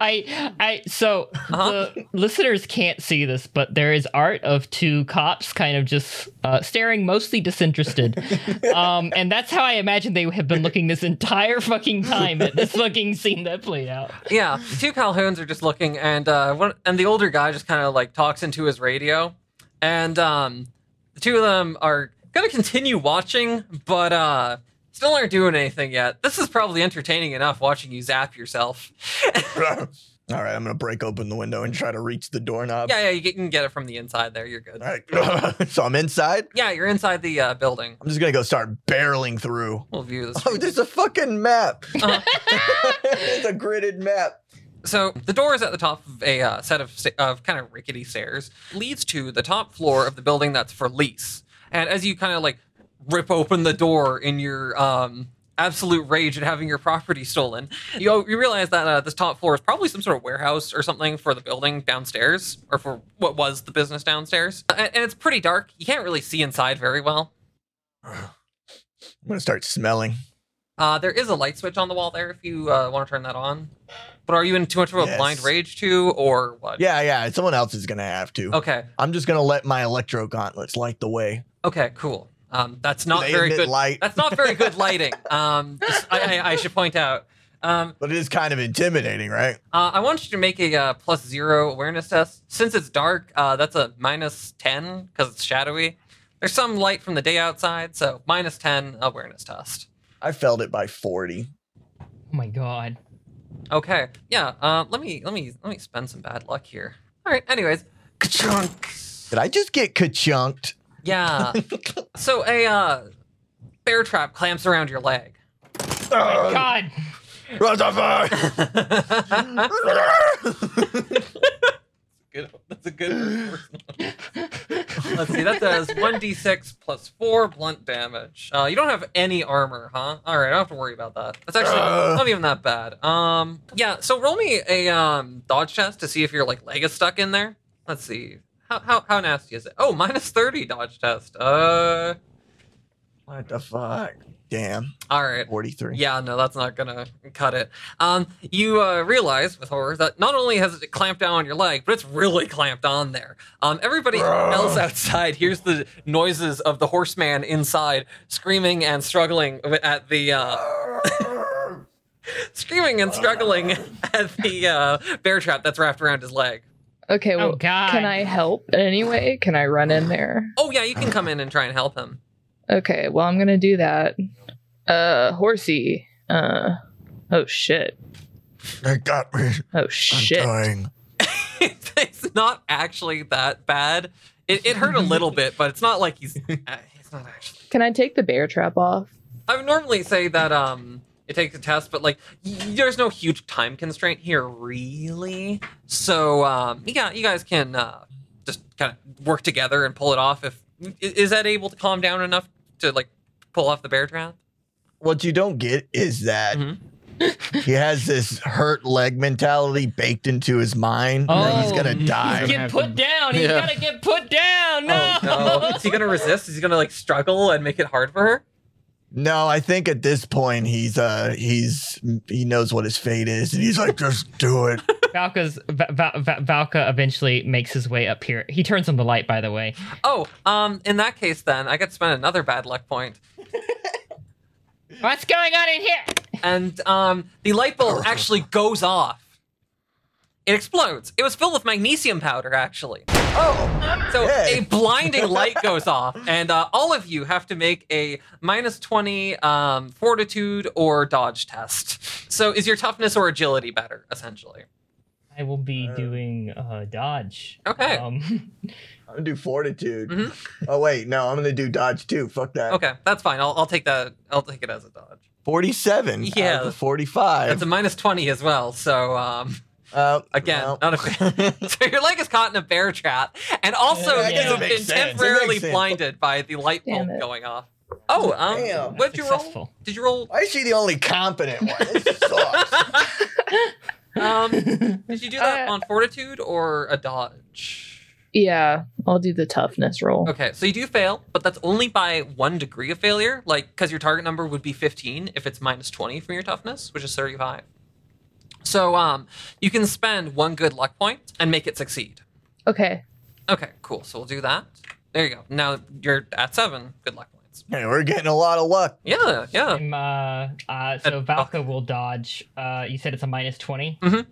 I I so Uh-huh. the listeners can't see this, but there is art of two cops kind of just uh, staring, mostly disinterested. <laughs> um, and that's how I imagine they have been looking this entire fucking time at this fucking scene that played out. yeah, two Calhouns are just looking, and uh, one, and the older guy just kind of like talks into his radio, and um, the two of them are gonna continue watching, but uh, still aren't doing anything yet. This is probably entertaining enough watching you zap yourself. <laughs> <laughs> All right, I'm gonna break open the window and try to reach the doorknob. yeah, yeah, you can get it from the inside. There, you're good. All right. <laughs> so I'm inside. Yeah, you're inside the uh, building. I'm just gonna go start barreling through. We'll view this. Oh, there's a fucking map. Uh-huh. it's a gridded map. So the door is at the top of a uh, set of sta- of kind of rickety stairs, leads to the top floor of the building that's for lease. And as you kind of like rip open the door in your um, absolute rage at having your property stolen, you you realize that uh, this top floor is probably some sort of warehouse or something for the building downstairs, or for what was the business downstairs. And, and it's pretty dark. You can't really see inside very well. I'm gonna start smelling. Uh, there is a light switch on the wall there if you uh, want to turn that on. But are you in too much of a Yes. blind rage too, or what? Yeah, yeah. Someone else is gonna have to. Okay. I'm just gonna let my electro gauntlets light the way. Okay, cool. Um, that's not They very good. light. That's not very good lighting. <laughs> Um, just- I, I, I should point out. Um, But it is kind of intimidating, right? uh, I want you to make a uh, plus zero awareness test. Since it's dark, uh, that's a minus ten because it's shadowy. There's some light from the day outside, so minus ten awareness test. I felt it by 40. Oh my god. Okay, yeah. Uh, let me let me let me spend some bad luck here. All right. Anyways, ka-chunk. Did I just get ka-chunked? Yeah. so a uh, bear trap clamps around your leg. Oh my god. What the fuck? good. That's a good. Let's see. That does one d six plus four blunt damage. Uh, you don't have any armor, huh? All right, I don't have to worry about that. That's actually Uh. not even that bad. Um, yeah. So roll me a um dodge test to see if your like leg is stuck in there. Let's see. How how how nasty is it? Oh, minus thirty dodge test. Uh, what the fuck? Damn. all right. 43. Yeah, no, that's not gonna cut it. Um, you uh, realize with horror that not only has it clamped down on your leg, but it's really clamped on there. Um, everybody else outside hears the noises of the horseman inside screaming and struggling at the uh, <laughs> screaming and struggling at the uh, bear trap that's wrapped around his leg. Okay, Oh, well, God. can I help in any way? Can I run in there? Oh yeah, you can come in and try and help him. Okay, well, I'm gonna do that. Uh, horsey. Uh, oh shit. They got me. Oh I'm shit. dying. <laughs> it's not actually that bad. It, it hurt a little bit, but it's not like he's. Uh, it's not actually. Can I take the bear trap off? I would normally say that um it takes a test, but like y- there's no huge time constraint here, really. So um yeah, you guys can uh, just kind of work together and pull it off. If is that able to calm down enough to like pull off the bear trap? What you don't get is that Mhm. he has this hurt leg mentality baked into his mind. that he's Oh, gonna die. he's die. Get put down. He's Yeah. gotta get put down. No. Oh no! Is he gonna resist? Is he gonna like struggle and make it hard for her? No, I think at this point he's uh he's he knows what his fate is, and he's like, just do it. <laughs> Valka's Va- Va- Va- Valka eventually makes his way up here. He turns on the light, by the way. Oh, um, in that case, then I get to spend another bad luck point. <laughs> What's going on in here? and um, the light bulb actually goes off. It explodes. It was filled with magnesium powder, actually. Oh, So Hey. a blinding light goes off, and uh, all of you have to make a minus 20 um, fortitude or dodge test. So is your toughness or agility better, essentially? I will be doing uh, dodge. Okay. Um, <laughs> I'm gonna do fortitude. Mhm. Oh wait, no, I'm gonna do dodge too. Fuck that. Okay, that's fine. I'll, I'll take that. I'll take it as a dodge. 47 Yeah. yeah out of 45 It's a minus 20 as well. So, um, uh, again, well. not a fan. <laughs> <laughs> so your leg is caught in a bear trap, and also Yeah, you've been sense. Temporarily blinded by the light bulb Damn going off. Oh, um, Damn. what did you roll? Successful. Did you roll? why is she the only competent one this <laughs> sucks Um, did you do that Uh, on fortitude or a dodge? Yeah, I'll do the toughness roll. Okay, so you do fail, but that's only by one degree of failure. Like, because your target number would be 15 if it's minus 20 from your toughness, which is 35. So, um, you can spend one good luck point and make it succeed. Okay. Okay, cool. So we'll do that. There you go. Now you're at seven good luck points. hey, we're getting a lot of luck Yeah, yeah. I'm, uh, uh, so Valka will dodge. Uh, you said it's a minus 20? Mhm.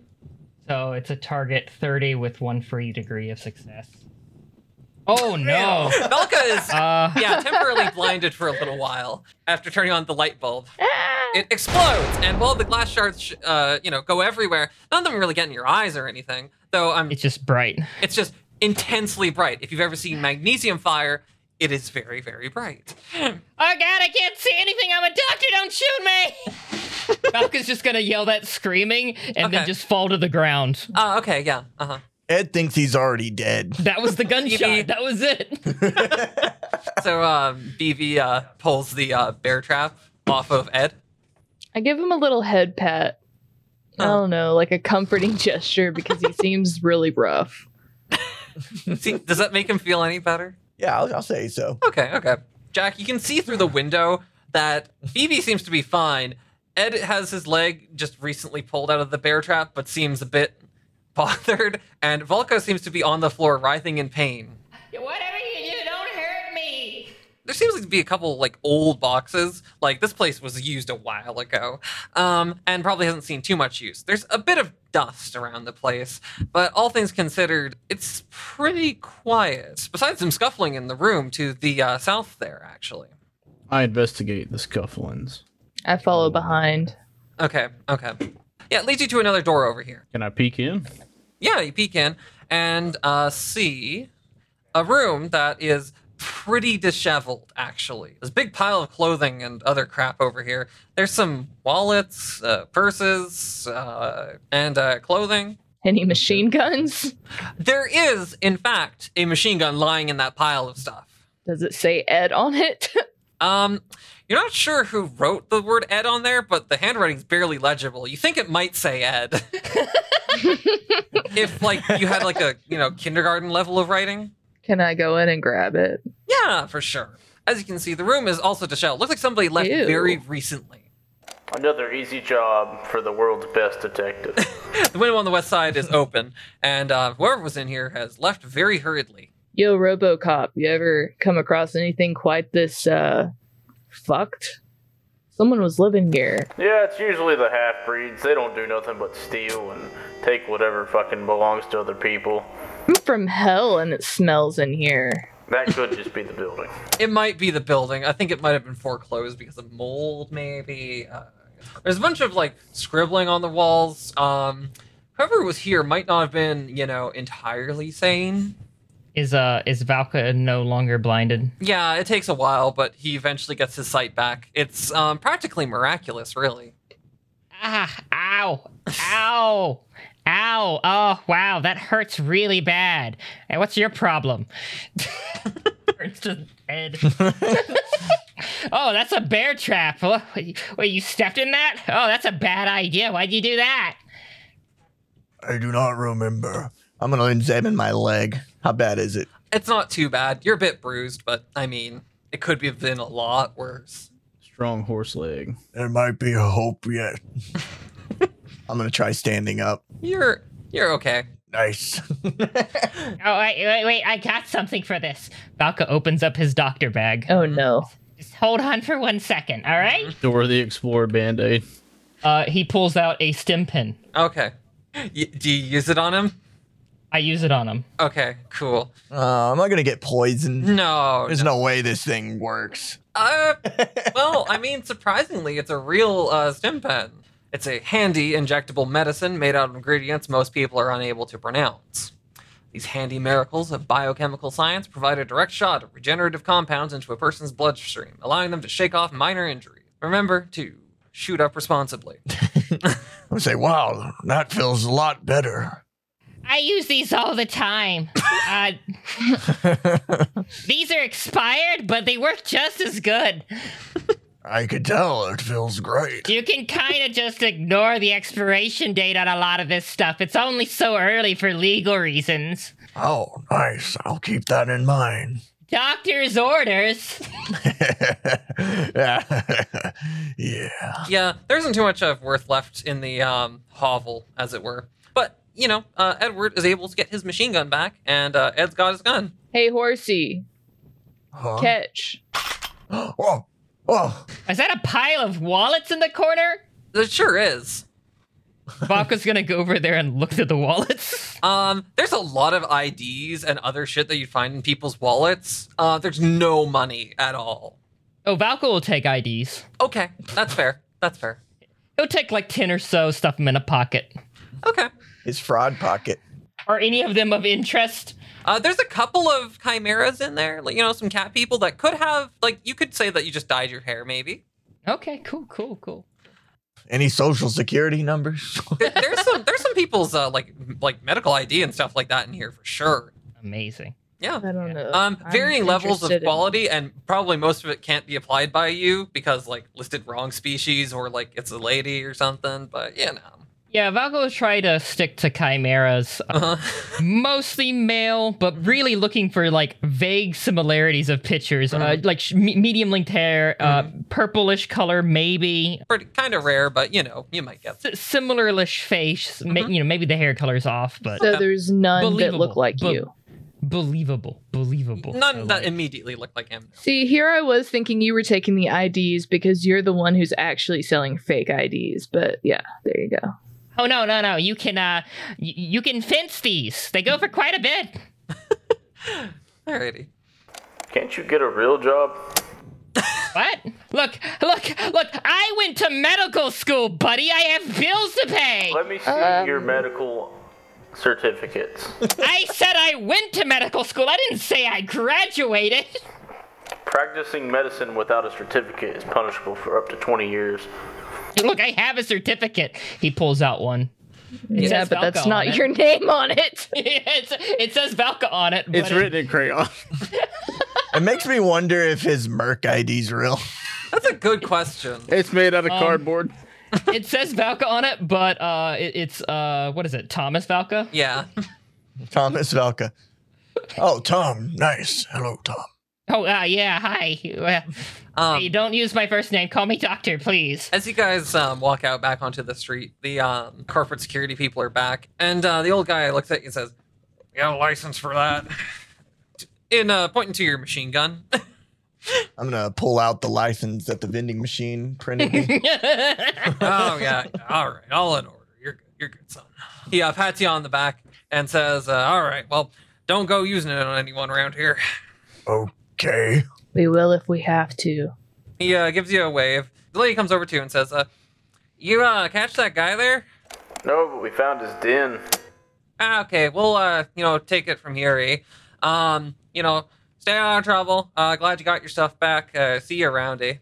So it's a target 30 with one free degree of success. Oh no! Valka is <laughs> Uh, yeah temporarily blinded for a little while after turning on the light bulb. Ah! It explodes, and while the glass shards, uh, you know, go everywhere, none of them really get in your eyes or anything. Though I'm, it's just bright. it's just intensely bright. If you've ever seen magnesium fire, it is very, very bright. Oh god, I can't see anything. I'm a doctor. Don't shoot me. <laughs> Valka's just gonna yell that screaming and then just fall to the ground. Oh, okay, yeah, uh huh. Ed thinks he's already dead That was the <laughs> gunshot. BB. that was it. <laughs> So um, BB uh, pulls the uh, bear trap off of Ed. I give him a little head pat. I don't know, like a comforting <laughs> gesture because he seems really rough. See, does that make him feel any better? yeah I'll, I'll say so Okay, okay. Jack, you can see through the window that Phoebe seems to be fine. Ed has his leg just recently pulled out of the bear trap, but seems a bit bothered. And Valka seems to be on the floor, writhing in pain. Whatever you do, don't hurt me. There seems to be a couple like old boxes. Like this place was used a while ago, um, and probably hasn't seen too much use. There's a bit of dust around the place, but all things considered, it's pretty quiet. Besides some scuffling in the room to the uh, south there, actually. I investigate the scufflings. I follow behind. Okay, okay. Yeah, it leads you to another door over here. Can I peek in? Yeah, you peek in and uh, see a room that is pretty disheveled, actually. There's a big pile of clothing and other crap over here. There's some wallets, uh, purses, uh, and uh, clothing. Any machine guns? There is, in fact, a machine gun lying in that pile of stuff. Does it say Ed on it? <laughs> Um, you're not sure who wrote the word Ed on there, but the handwriting's barely legible. You think it might say Ed. <laughs> if like you had like a you know kindergarten level of writing. Can I go in and grab it? Yeah, for sure. As you can see, the room is also disheveled. Looks like somebody left Ew. very recently. Another easy job for the world's best detective. <laughs> The window on the west side is open, and uh, whoever was in here has left very hurriedly. Yo, Robocop, you ever come across anything quite this uh fucked? Someone was living here. yeah, it's usually the half breeds. They don't do nothing but steal and take whatever fucking belongs to other people. I'm from hell and it smells in here. That could just be the building. <laughs> It might be the building. I think it might have been foreclosed because of mold, maybe. Uh, there's a bunch of like scribbling on the walls. Um, whoever was here might not have been, you know, entirely sane. Is uh is Valka no longer blinded? Yeah, it takes a while, but he eventually gets his sight back. It's um, practically miraculous, really. Ah, ow, ow, ow. Oh, wow, that hurts really bad. Hey, what's your problem? Turns to Ed. oh, that's a bear trap. What, wait, you stepped in that? Oh, that's a bad idea. Why'd you do that? I do not remember. I'm gonna examine my leg. How bad is it? It's not too bad. You're a bit bruised, but I mean, it could have been a lot worse. Strong horse leg. There might be a hope yet. <laughs> I'm gonna try standing up. You're you're okay. Nice. <laughs> Oh, wait, wait, wait, I got something for this. Valka opens up his doctor bag. Oh no. Just hold on for one second, all right? Dora the Explorer band aid. Uh, he pulls out a stim pen. Okay. Y- do you use it on him? I use it on him. Okay, cool. Uh, I'm not gonna get poisoned. No. There's no way this thing works. Uh, well, I mean, surprisingly, it's a real uh, stim pen. It's a handy injectable medicine made out of ingredients most people are unable to pronounce. These handy miracles of biochemical science provide a direct shot of regenerative compounds into a person's bloodstream, allowing them to shake off minor injuries. Remember to shoot up responsibly. <laughs> I say, wow, that feels a lot better. I use these all the time. Uh, <laughs> these are expired, but they work just as good. I could tell it feels great. You can kind of just ignore the expiration date on a lot of this stuff. It's only so early for legal reasons. Oh, nice. I'll keep that in mind. Doctor's orders. <laughs> yeah. Yeah, there isn't too much of worth left in the um, hovel, as it were. But, you know, uh, Edward is able to get his machine gun back, and uh, Ed's got his gun. Hey, horsey, Huh? catch. <gasps> Oh, oh. Is that a pile of wallets in the corner? It sure is. Vodka's gonna go over there and look at the wallets. <laughs> Um, there's a lot of IDs and other shit that you find in people's wallets. Uh, there's no money at all. Oh, Valka will take IDs. Okay, that's fair. That's fair. He'll take like 10 or so, stuff them in a pocket. Okay. His fraud pocket. Are any of them of interest? Uh, there's a couple of chimeras in there, like you know, some cat people that could have, like, you could say that you just dyed your hair, maybe. Okay, cool, cool, cool. Any social security numbers? <laughs> There- there's some, there's some people's uh, like, like medical ID and stuff like that in here for sure. Amazing. Yeah. I don't know. Um, varying levels of interested in- quality, and probably most of it can't be applied by you because, like, listed wrong species or like it's a lady or something. But you know, Yeah, Valka will try to stick to chimeras. uh, uh, mostly male, but really looking for like vague similarities of pictures, uh, like sh- medium length hair, uh, purplish color, maybe kind of rare, but you know, you might get. S- similar-ish face. ma- you know, maybe the hair color's off, but So there's none that look like but- you. believable, believable. I None that immediately look like him. See, here I was thinking you were taking the IDs because you're the one who's actually selling fake IDs. But yeah, there you go. Oh no, no, no! You can uh, y- you can fence these. They go for quite a bit. <laughs> Alrighty. Can't you get a real job? What? Look, look, look! I went to medical school, buddy. I have bills to pay. Let me see Um. your medical certificates. <laughs> I said I went to medical school. I didn't say I graduated. Practicing medicine without a certificate is punishable for up to 20 years. <laughs> Look, I have a certificate. He pulls out one. It yeah, says but that's not it. your name on it. <laughs> it's, it says Valka on it. It's but it- written in crayon. It makes me wonder if his Merc ID's real. That's a good question. It's made out of Um, cardboard. it says Valka on it, but uh, it, it's uh, what is it? Thomas Valka. Yeah. Thomas Valka. Oh, Tom. Nice. Hello, Tom. Oh, uh, yeah. Hi. Well, Um, hey, don't use my first name. Call me Doctor, please. As you guys um, walk out back onto the street, the um, corporate security people are back, and uh, the old guy looks at you and says, "You got a license for that?" In uh, pointing to your machine gun. <laughs> I'm gonna pull out the license that the vending machine printed me. <laughs> oh yeah, all right, all in order. You're good. You're good, son. He uh, pats you on the back and says, uh, "All right, well, don't go using it on anyone around here." Okay. We will if we have to. He uh, gives you a wave. The lady comes over to you and says, uh, "You uh, catch that guy there?" No, but we found his den. Ah, okay, we'll uh, you know, take it from here, eh? Um, you know, stay out of trouble. Uh, glad you got your stuff back. Uh, see you around, eh?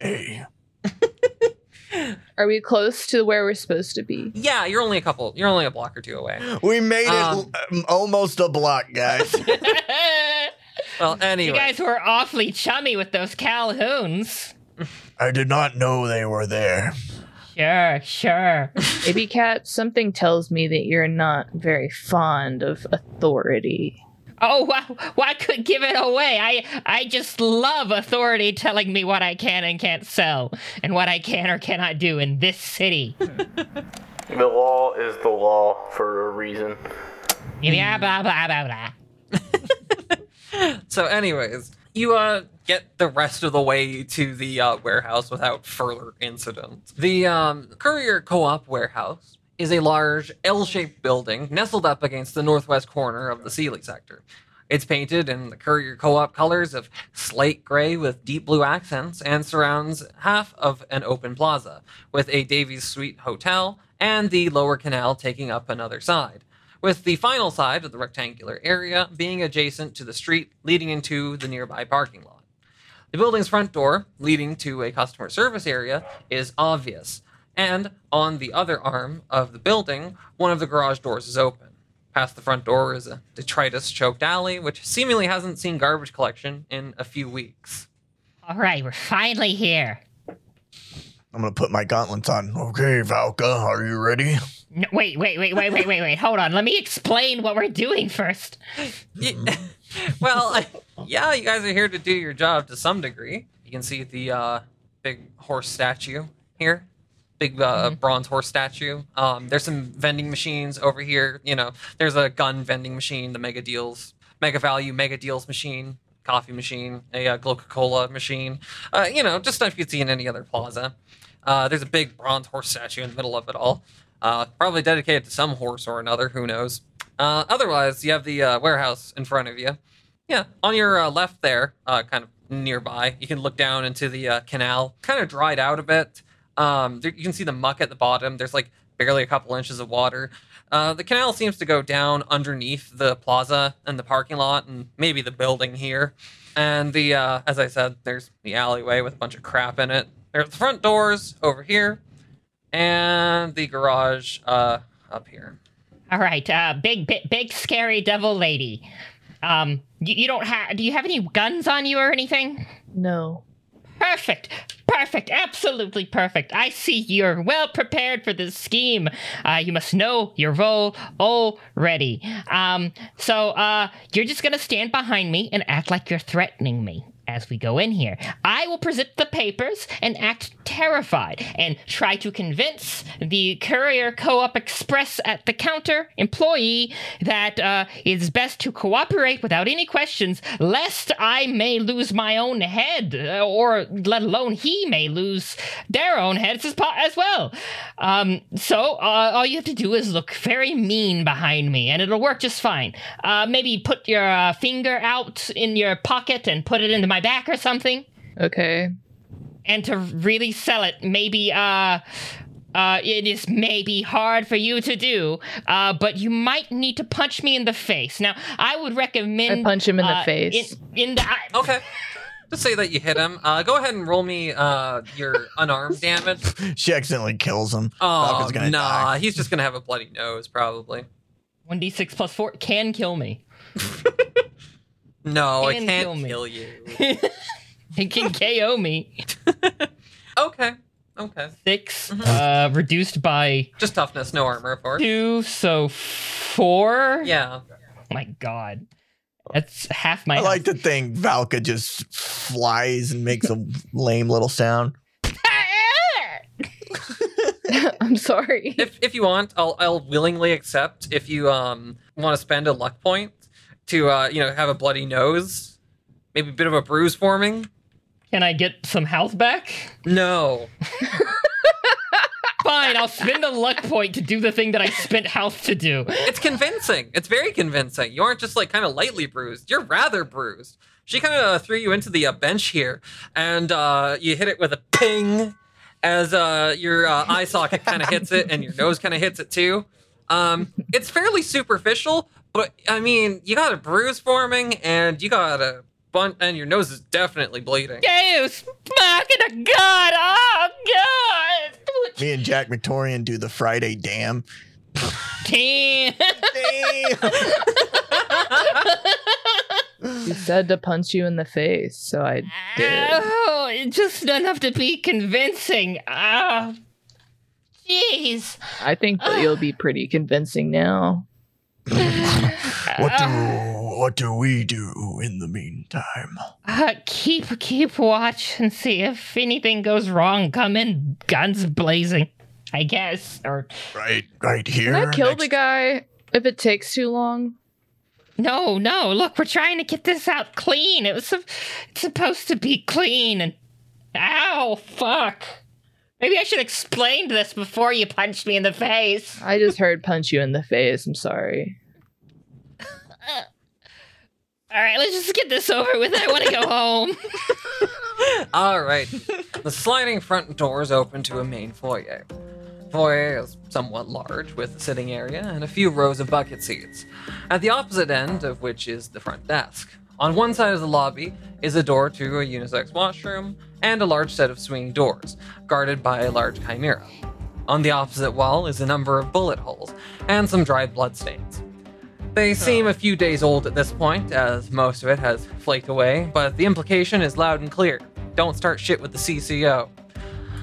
Hey. <laughs> Are we close to where we're supposed to be? Yeah, you're only a couple. You're only a block or two away. We made Um, it um, almost a block, guys. <laughs> Well, anyway. you guys were awfully chummy with those Calhouns. I did not know they were there. Sure, sure. Baby cat, something tells me that you're not very fond of authority. Oh wow! Well, I could give it away. I I just love authority telling me what I can and can't sell, and what I can or cannot do in this city. <laughs> The law is the law for a reason. Yeah, blah blah blah blah. <laughs> <laughs> so anyways, you uh get the rest of the way to the uh, warehouse without further incident. The um, Courier Co-op warehouse is a large L-shaped building nestled up against the northwest corner of the Sealy sector. It's painted in the Courier Co-op colors of slate gray with deep blue accents and surrounds half of an open plaza with a Davies Suite hotel and the lower canal taking up another side with the final side of the rectangular area being adjacent to the street leading into the nearby parking lot. The building's front door, leading to a customer service area, is obvious. And on the other arm of the building, one of the garage doors is open. Past the front door is a detritus choked alley, which seemingly hasn't seen garbage collection in a few weeks. All right, we're finally here. I'm gonna put my gauntlets on. Okay, Valka, are you ready? No, wait, wait, wait, wait, wait, wait, wait. Hold on. Let me explain what we're doing first. Ye- <laughs> well, yeah, you guys are here to do your job to some degree. You can see the uh, big horse statue here, big uh, bronze horse statue. Um, there's some vending machines over here. You know, there's a gun vending machine, the Mega Deals, Mega Value Mega Deals machine, coffee machine, a uh, Coca Cola machine. Uh, you know, just stuff you'd see in any other plaza. Uh, there's a big bronze horse statue in the middle of it all. Uh, probably dedicated to some horse or another. Who knows? Uh, otherwise, you have the uh, warehouse in front of you. Yeah, on your uh, left there, uh, kind of nearby, you can look down into the uh, canal. Kind of dried out a bit. Um, there, you can see the muck at the bottom. There's like barely a couple inches of water. The canal seems to go down underneath the plaza and the parking lot and maybe the building here. And the, as I said, there's the alleyway with a bunch of crap in it. There's the front doors over here, and the garage uh, up here. All right, uh, big, big, big, scary devil lady. Um, you, you don't have? Do you have any guns on you or anything? No. Perfect. Perfect. Absolutely perfect. I see you're well prepared for this scheme. Uh, you must know your role already. Um, so uh, you're just gonna stand behind me and act like you're threatening me. As we go in here, I will present the papers and act terrified and try to convince the Courier Co op Express at the counter employee that uh, it's best to cooperate without any questions, lest I may lose my own head, uh, or let alone he may lose their own heads as, as well. Um, so uh, all you have to do is look very mean behind me, and it'll work just fine. Uh, maybe put your uh, finger out in your pocket and put it into my back or something Okay. and to really sell it maybe uh uh, it is maybe hard for you to do, uh, but you might need to punch me in the face. Now, I would recommend I punch him in the uh, face. In, in the eye. Okay. Just say that you hit him. Uh, go ahead and roll me uh, your unarmed damage. <laughs> She accidentally kills him. Oh, Falcon's gonna nah. die. He's just going to have a bloody nose, probably. One d six plus four can kill me. <laughs> No, I Can can't kill me. kill you. <laughs> It can KO me. <laughs> Okay. Okay. 6 Mm-hmm. uh, reduced by Just toughness, no armor, of course. two, so four. Yeah. my God, that's half my. I like to think Valka just flies and makes a lame little sound. <laughs> I'm sorry. If if you want, I'll I'll willingly accept if you um want to spend a luck point to uh you know have a bloody nose, maybe a bit of a bruise forming. Can I get some health back? No. <laughs> Fine, I'll spend a luck point to do the thing that I spent health to do. It's convincing. It's very convincing. You aren't just like kind of lightly bruised. You're rather bruised. She kind of threw you into the uh, bench here, and uh, you hit it with a ping as uh, your uh, eye socket kind of hits it, and your nose kind of hits it too. Um, it's fairly superficial, but I mean, you got a bruise forming, and you got a bun, and your nose is definitely bleeding. You fucking god! Oh god! Me and Jack McTorian do the Friday Damn. Damn! Damn. He said to punch you in the face, so I did. Oh, it's just enough to be convincing. Ah, jeez. I think that you'll be pretty convincing now. <laughs> what do what do we do in the meantime? Uh, keep keep watch and see if anything goes wrong. Come in, guns blazing. I guess, or Right, right here. Can I kill next- the guy if it takes too long? no, no. Look, we're trying to get this out clean. It was sup- it's supposed to be clean. And ow, fuck. Maybe I should explain this before you punched me in the face. I just heard punch you in the face. I'm sorry. All right, let's just get this over with. I want to go <laughs> home. <laughs> All right. the sliding front doors open to a main foyer. Foyer is somewhat large, with a sitting area and a few rows of bucket seats, at the opposite end of which is the front desk. On one side of the lobby is a door to a unisex washroom and a large set of swinging doors, guarded by a large chimera. On the opposite wall is a number of bullet holes and some dried bloodstains. They seem a few days old at this point, as most of it has flaked away, but the implication is loud and clear. Don't start shit with the CCO.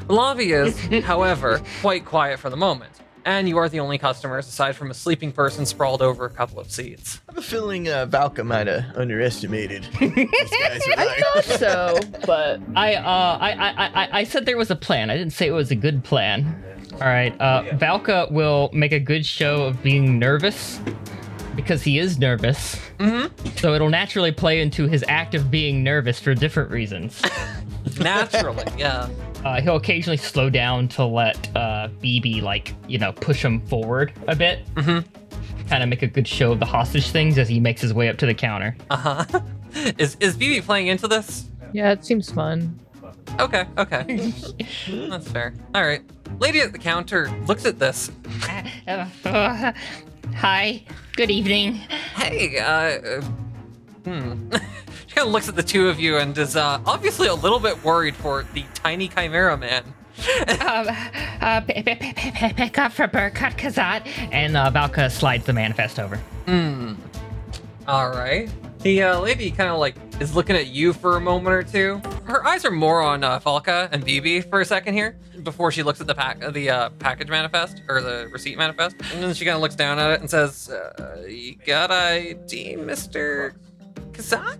The lobby is, <laughs> however, quite quiet for the moment, and you are the only customers aside from a sleeping person sprawled over a couple of seats. I have a feeling uh, Valka might have underestimated <laughs> these guys. Are I like, thought so, <laughs> but I, uh, I, I, I, I said there was a plan. I didn't say it was a good plan. All right, uh, Valka will make a good show of being nervous because he is nervous. Mm-hmm. So it'll naturally play into his act of being nervous for different reasons. <laughs> Naturally, yeah. Uh, he'll occasionally slow down to let uh, BB, like, you know, push him forward a bit. Mm-hmm. Kind of make a good show of the hostage things as he makes his way up to the counter. Uh huh. <laughs> is is BB playing into this? yeah, it seems fun. Okay, okay. That's fair. All right. Lady at the counter looks at this. Uh, <laughs> uh, hi, good evening. Hey, uh, uh, hmm. <laughs> she kind of looks at the two of you and is uh, obviously a little bit worried for the tiny chimera man. <laughs> Um, uh, p- p- p- p- pick up for Burkut Kazat. And uh, Valka slides the manifest over. All right. The uh, lady kind of like is looking at you for a moment or two. Her eyes are more on uh, Valka and BB for a second here before she looks at the pack, the uh, package manifest or the receipt manifest, and then she kind of looks down at it and says, uh, "You got ID, Mister Kazak?"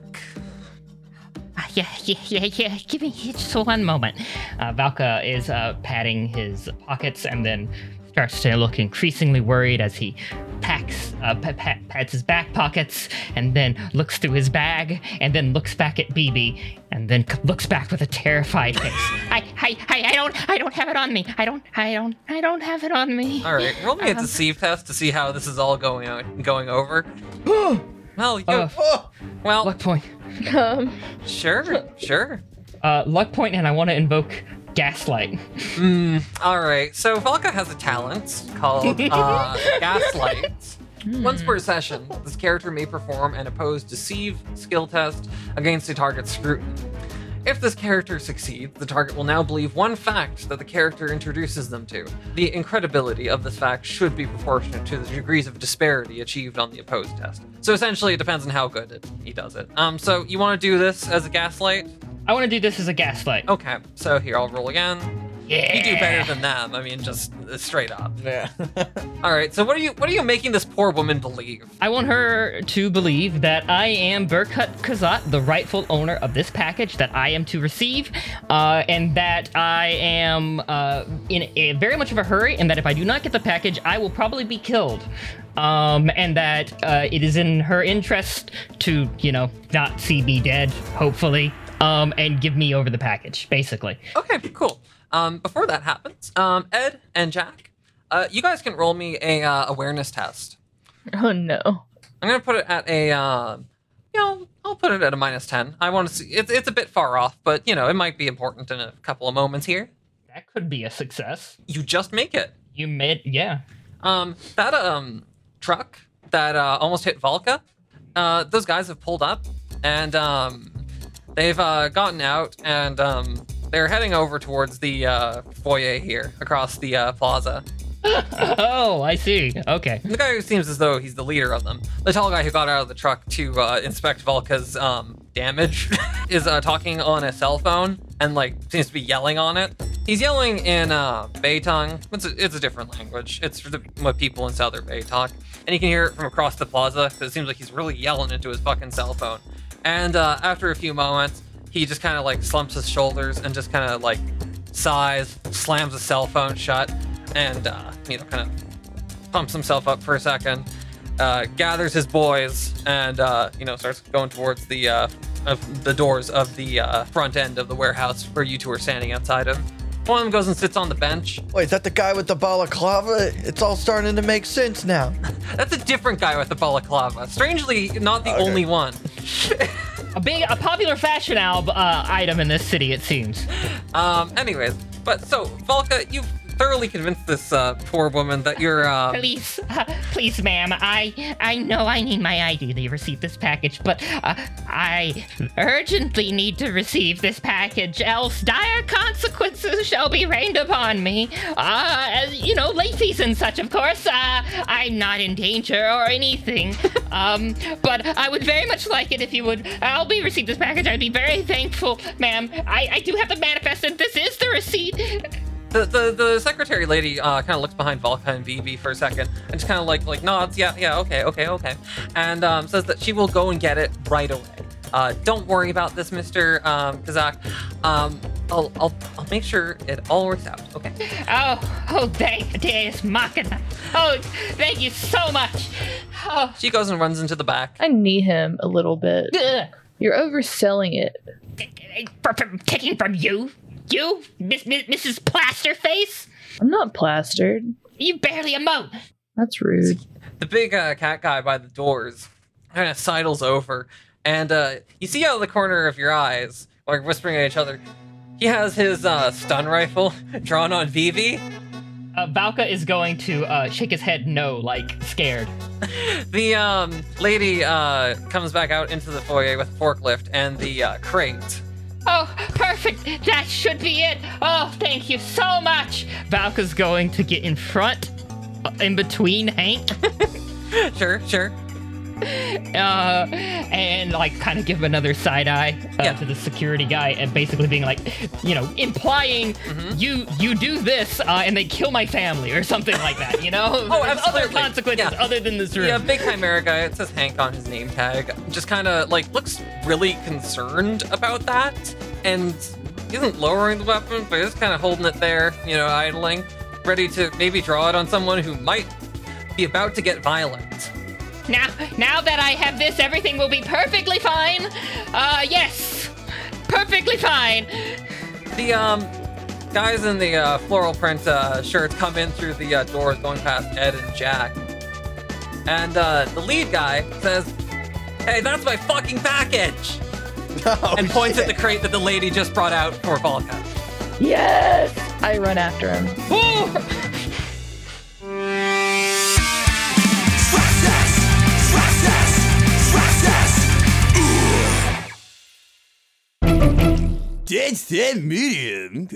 Yeah, yeah, yeah, yeah. Give me just one moment. Uh, Valka is uh, patting his pockets and then starts to look increasingly worried as he packs, uh, pa- pa- pats his back pockets and then looks through his bag and then looks back at BB and then c- looks back with a terrified face. I, I, I, I don't, I don't have it on me. I don't, I don't, I don't have it on me. All right, roll me a deceive test to see how this is all going on, going over. <gasps> <gasps> <gasps> well, you, Uh, oh, well, luck point. Um, sure, sure. Uh, luck point, and I want to invoke gaslight. All right, so Valka has a talent called uh, <laughs> Gaslight. Once per session, this character may perform an opposed deceive skill test against a target's scrutiny. If this character succeeds, the target will now believe one fact that the character introduces them to. The incredibility of this fact should be proportionate to the degrees of disparity achieved on the opposed test. So essentially, it depends on how good it, he does it. Um, so you want to do this as a gaslight? I want to do this as a gaslight. Okay, so here I'll roll again. Yeah. You do better than them. I mean, just uh, straight up. yeah. <laughs> All right. So what are you what are you making this poor woman believe? I want her to believe that I am Burkut Kazat, the rightful owner of this package that I am to receive, uh, and that I am uh, in a very much of a hurry, and that if I do not get the package, I will probably be killed. Um, and that uh, it is in her interest to, you know, not see me dead, hopefully, um, and give me over the package, basically. Okay. Cool. Um, before that happens, um, Ed and Jack, uh, you guys can roll me a uh, awareness test. oh no. I'm gonna put it at a, uh, you know, I'll put it at a minus ten. I want to see. It's it's a bit far off, but you know, it might be important in a couple of moments here. That could be a success. You just make it. You made, yeah. Um, that um truck that uh, almost hit Valka, uh, those guys have pulled up and um, they've uh, gotten out and um, they're heading over towards the uh, foyer here across the uh, plaza. <laughs> Oh, I see. Okay. The guy who seems as though he's the leader of them, the tall guy who got out of the truck to uh, inspect Valka's um, damage, <laughs> is uh, talking on a cell phone and like seems to be yelling on it. He's yelling in uh, Bay tongue. It's a, it's a different language. It's for the, what people in Southern Bay talk, and you can hear it from across the plaza. 'cause it seems like he's really yelling into his fucking cell phone. And uh, after a few moments, he just kind of like slumps his shoulders and just kind of like sighs, slams the cell phone shut, and uh, you know, kind of pumps himself up for a second, uh, gathers his boys, and uh, you know starts going towards the uh, of the doors of the uh, front end of the warehouse where you two are standing outside of. One of them goes and sits on the bench. Wait, is that the guy with the balaclava? It's all starting to make sense now. <laughs> That's a different guy with the balaclava. Strangely, not the Okay. only one. <laughs> A big, a popular fashion alb, uh, item in this city, it seems. Um, anyways, but so Valka, you've thoroughly convince this uh, poor woman that you're. Uh, Please, uh, please, ma'am. I I know I need my ID to receive this package, but uh, I urgently need to receive this package, else dire consequences shall be rained upon me. Uh, as you know, late fees and such, of course. Uh, I'm not in danger or anything. <laughs> um, but I would very much like it if you would. I'll be receive this package. I'd be very thankful, ma'am. I I do have the manifest, and this is the receipt. The, the the secretary lady uh, kind of looks behind Valka and BB for a second and just kind of like like nods. Yeah, yeah, okay, okay, okay, and um, says that she will go and get it right away. Uh, don't worry about this, Mister um, Kazak. Um, I'll, I'll I'll make sure it all works out. Okay. Oh, oh, thank Deus Machina. Oh, thank you so much. Oh, She goes and runs into the back. I knee him a little bit. ugh. You're overselling it. From- from- taking from you? You, Miss, Miss, Mrs. Plasterface? I'm not plastered. You barely emote. That's rude. the big uh, cat guy by the doors kind of sidles over, and uh, you see out of the corner of your eyes, like whispering at each other, he has his uh, stun rifle <laughs> drawn on BB. Uh, Valka is going to uh, shake his head no, like scared. <laughs> The um, lady uh, comes back out into the foyer with a forklift and the uh, crate. Oh, perfect. That should be it. Oh, thank you so much. Valka's going to get in front, uh, in between Hank, <laughs> Sure, sure. <laughs> uh, and like kind of give him another side eye uh, Yeah. to the security guy, and basically being like, you know, implying Mm-hmm. you you do this, uh, and they kill my family or something like that. You know? <laughs> Oh, There's Other consequences Yeah. other than this room. Yeah, big chimera guy. It says Hank on his name tag. Just kind of like looks really concerned about that, and isn't lowering the weapon, but he's kind of holding it there, you know, idling, ready to maybe draw it on someone who might be about to get violent. Now, now that I have this, everything will be perfectly fine. Uh, yes, perfectly fine. The um guys in the uh, floral print uh, shirts come in through the uh, doors, going past Ed and Jack, and uh, the lead guy says, "Hey, that's my fucking package," Oh, and points at the crate that the lady just brought out for Valka. Yes! I run after him. Woo! Dead set medium.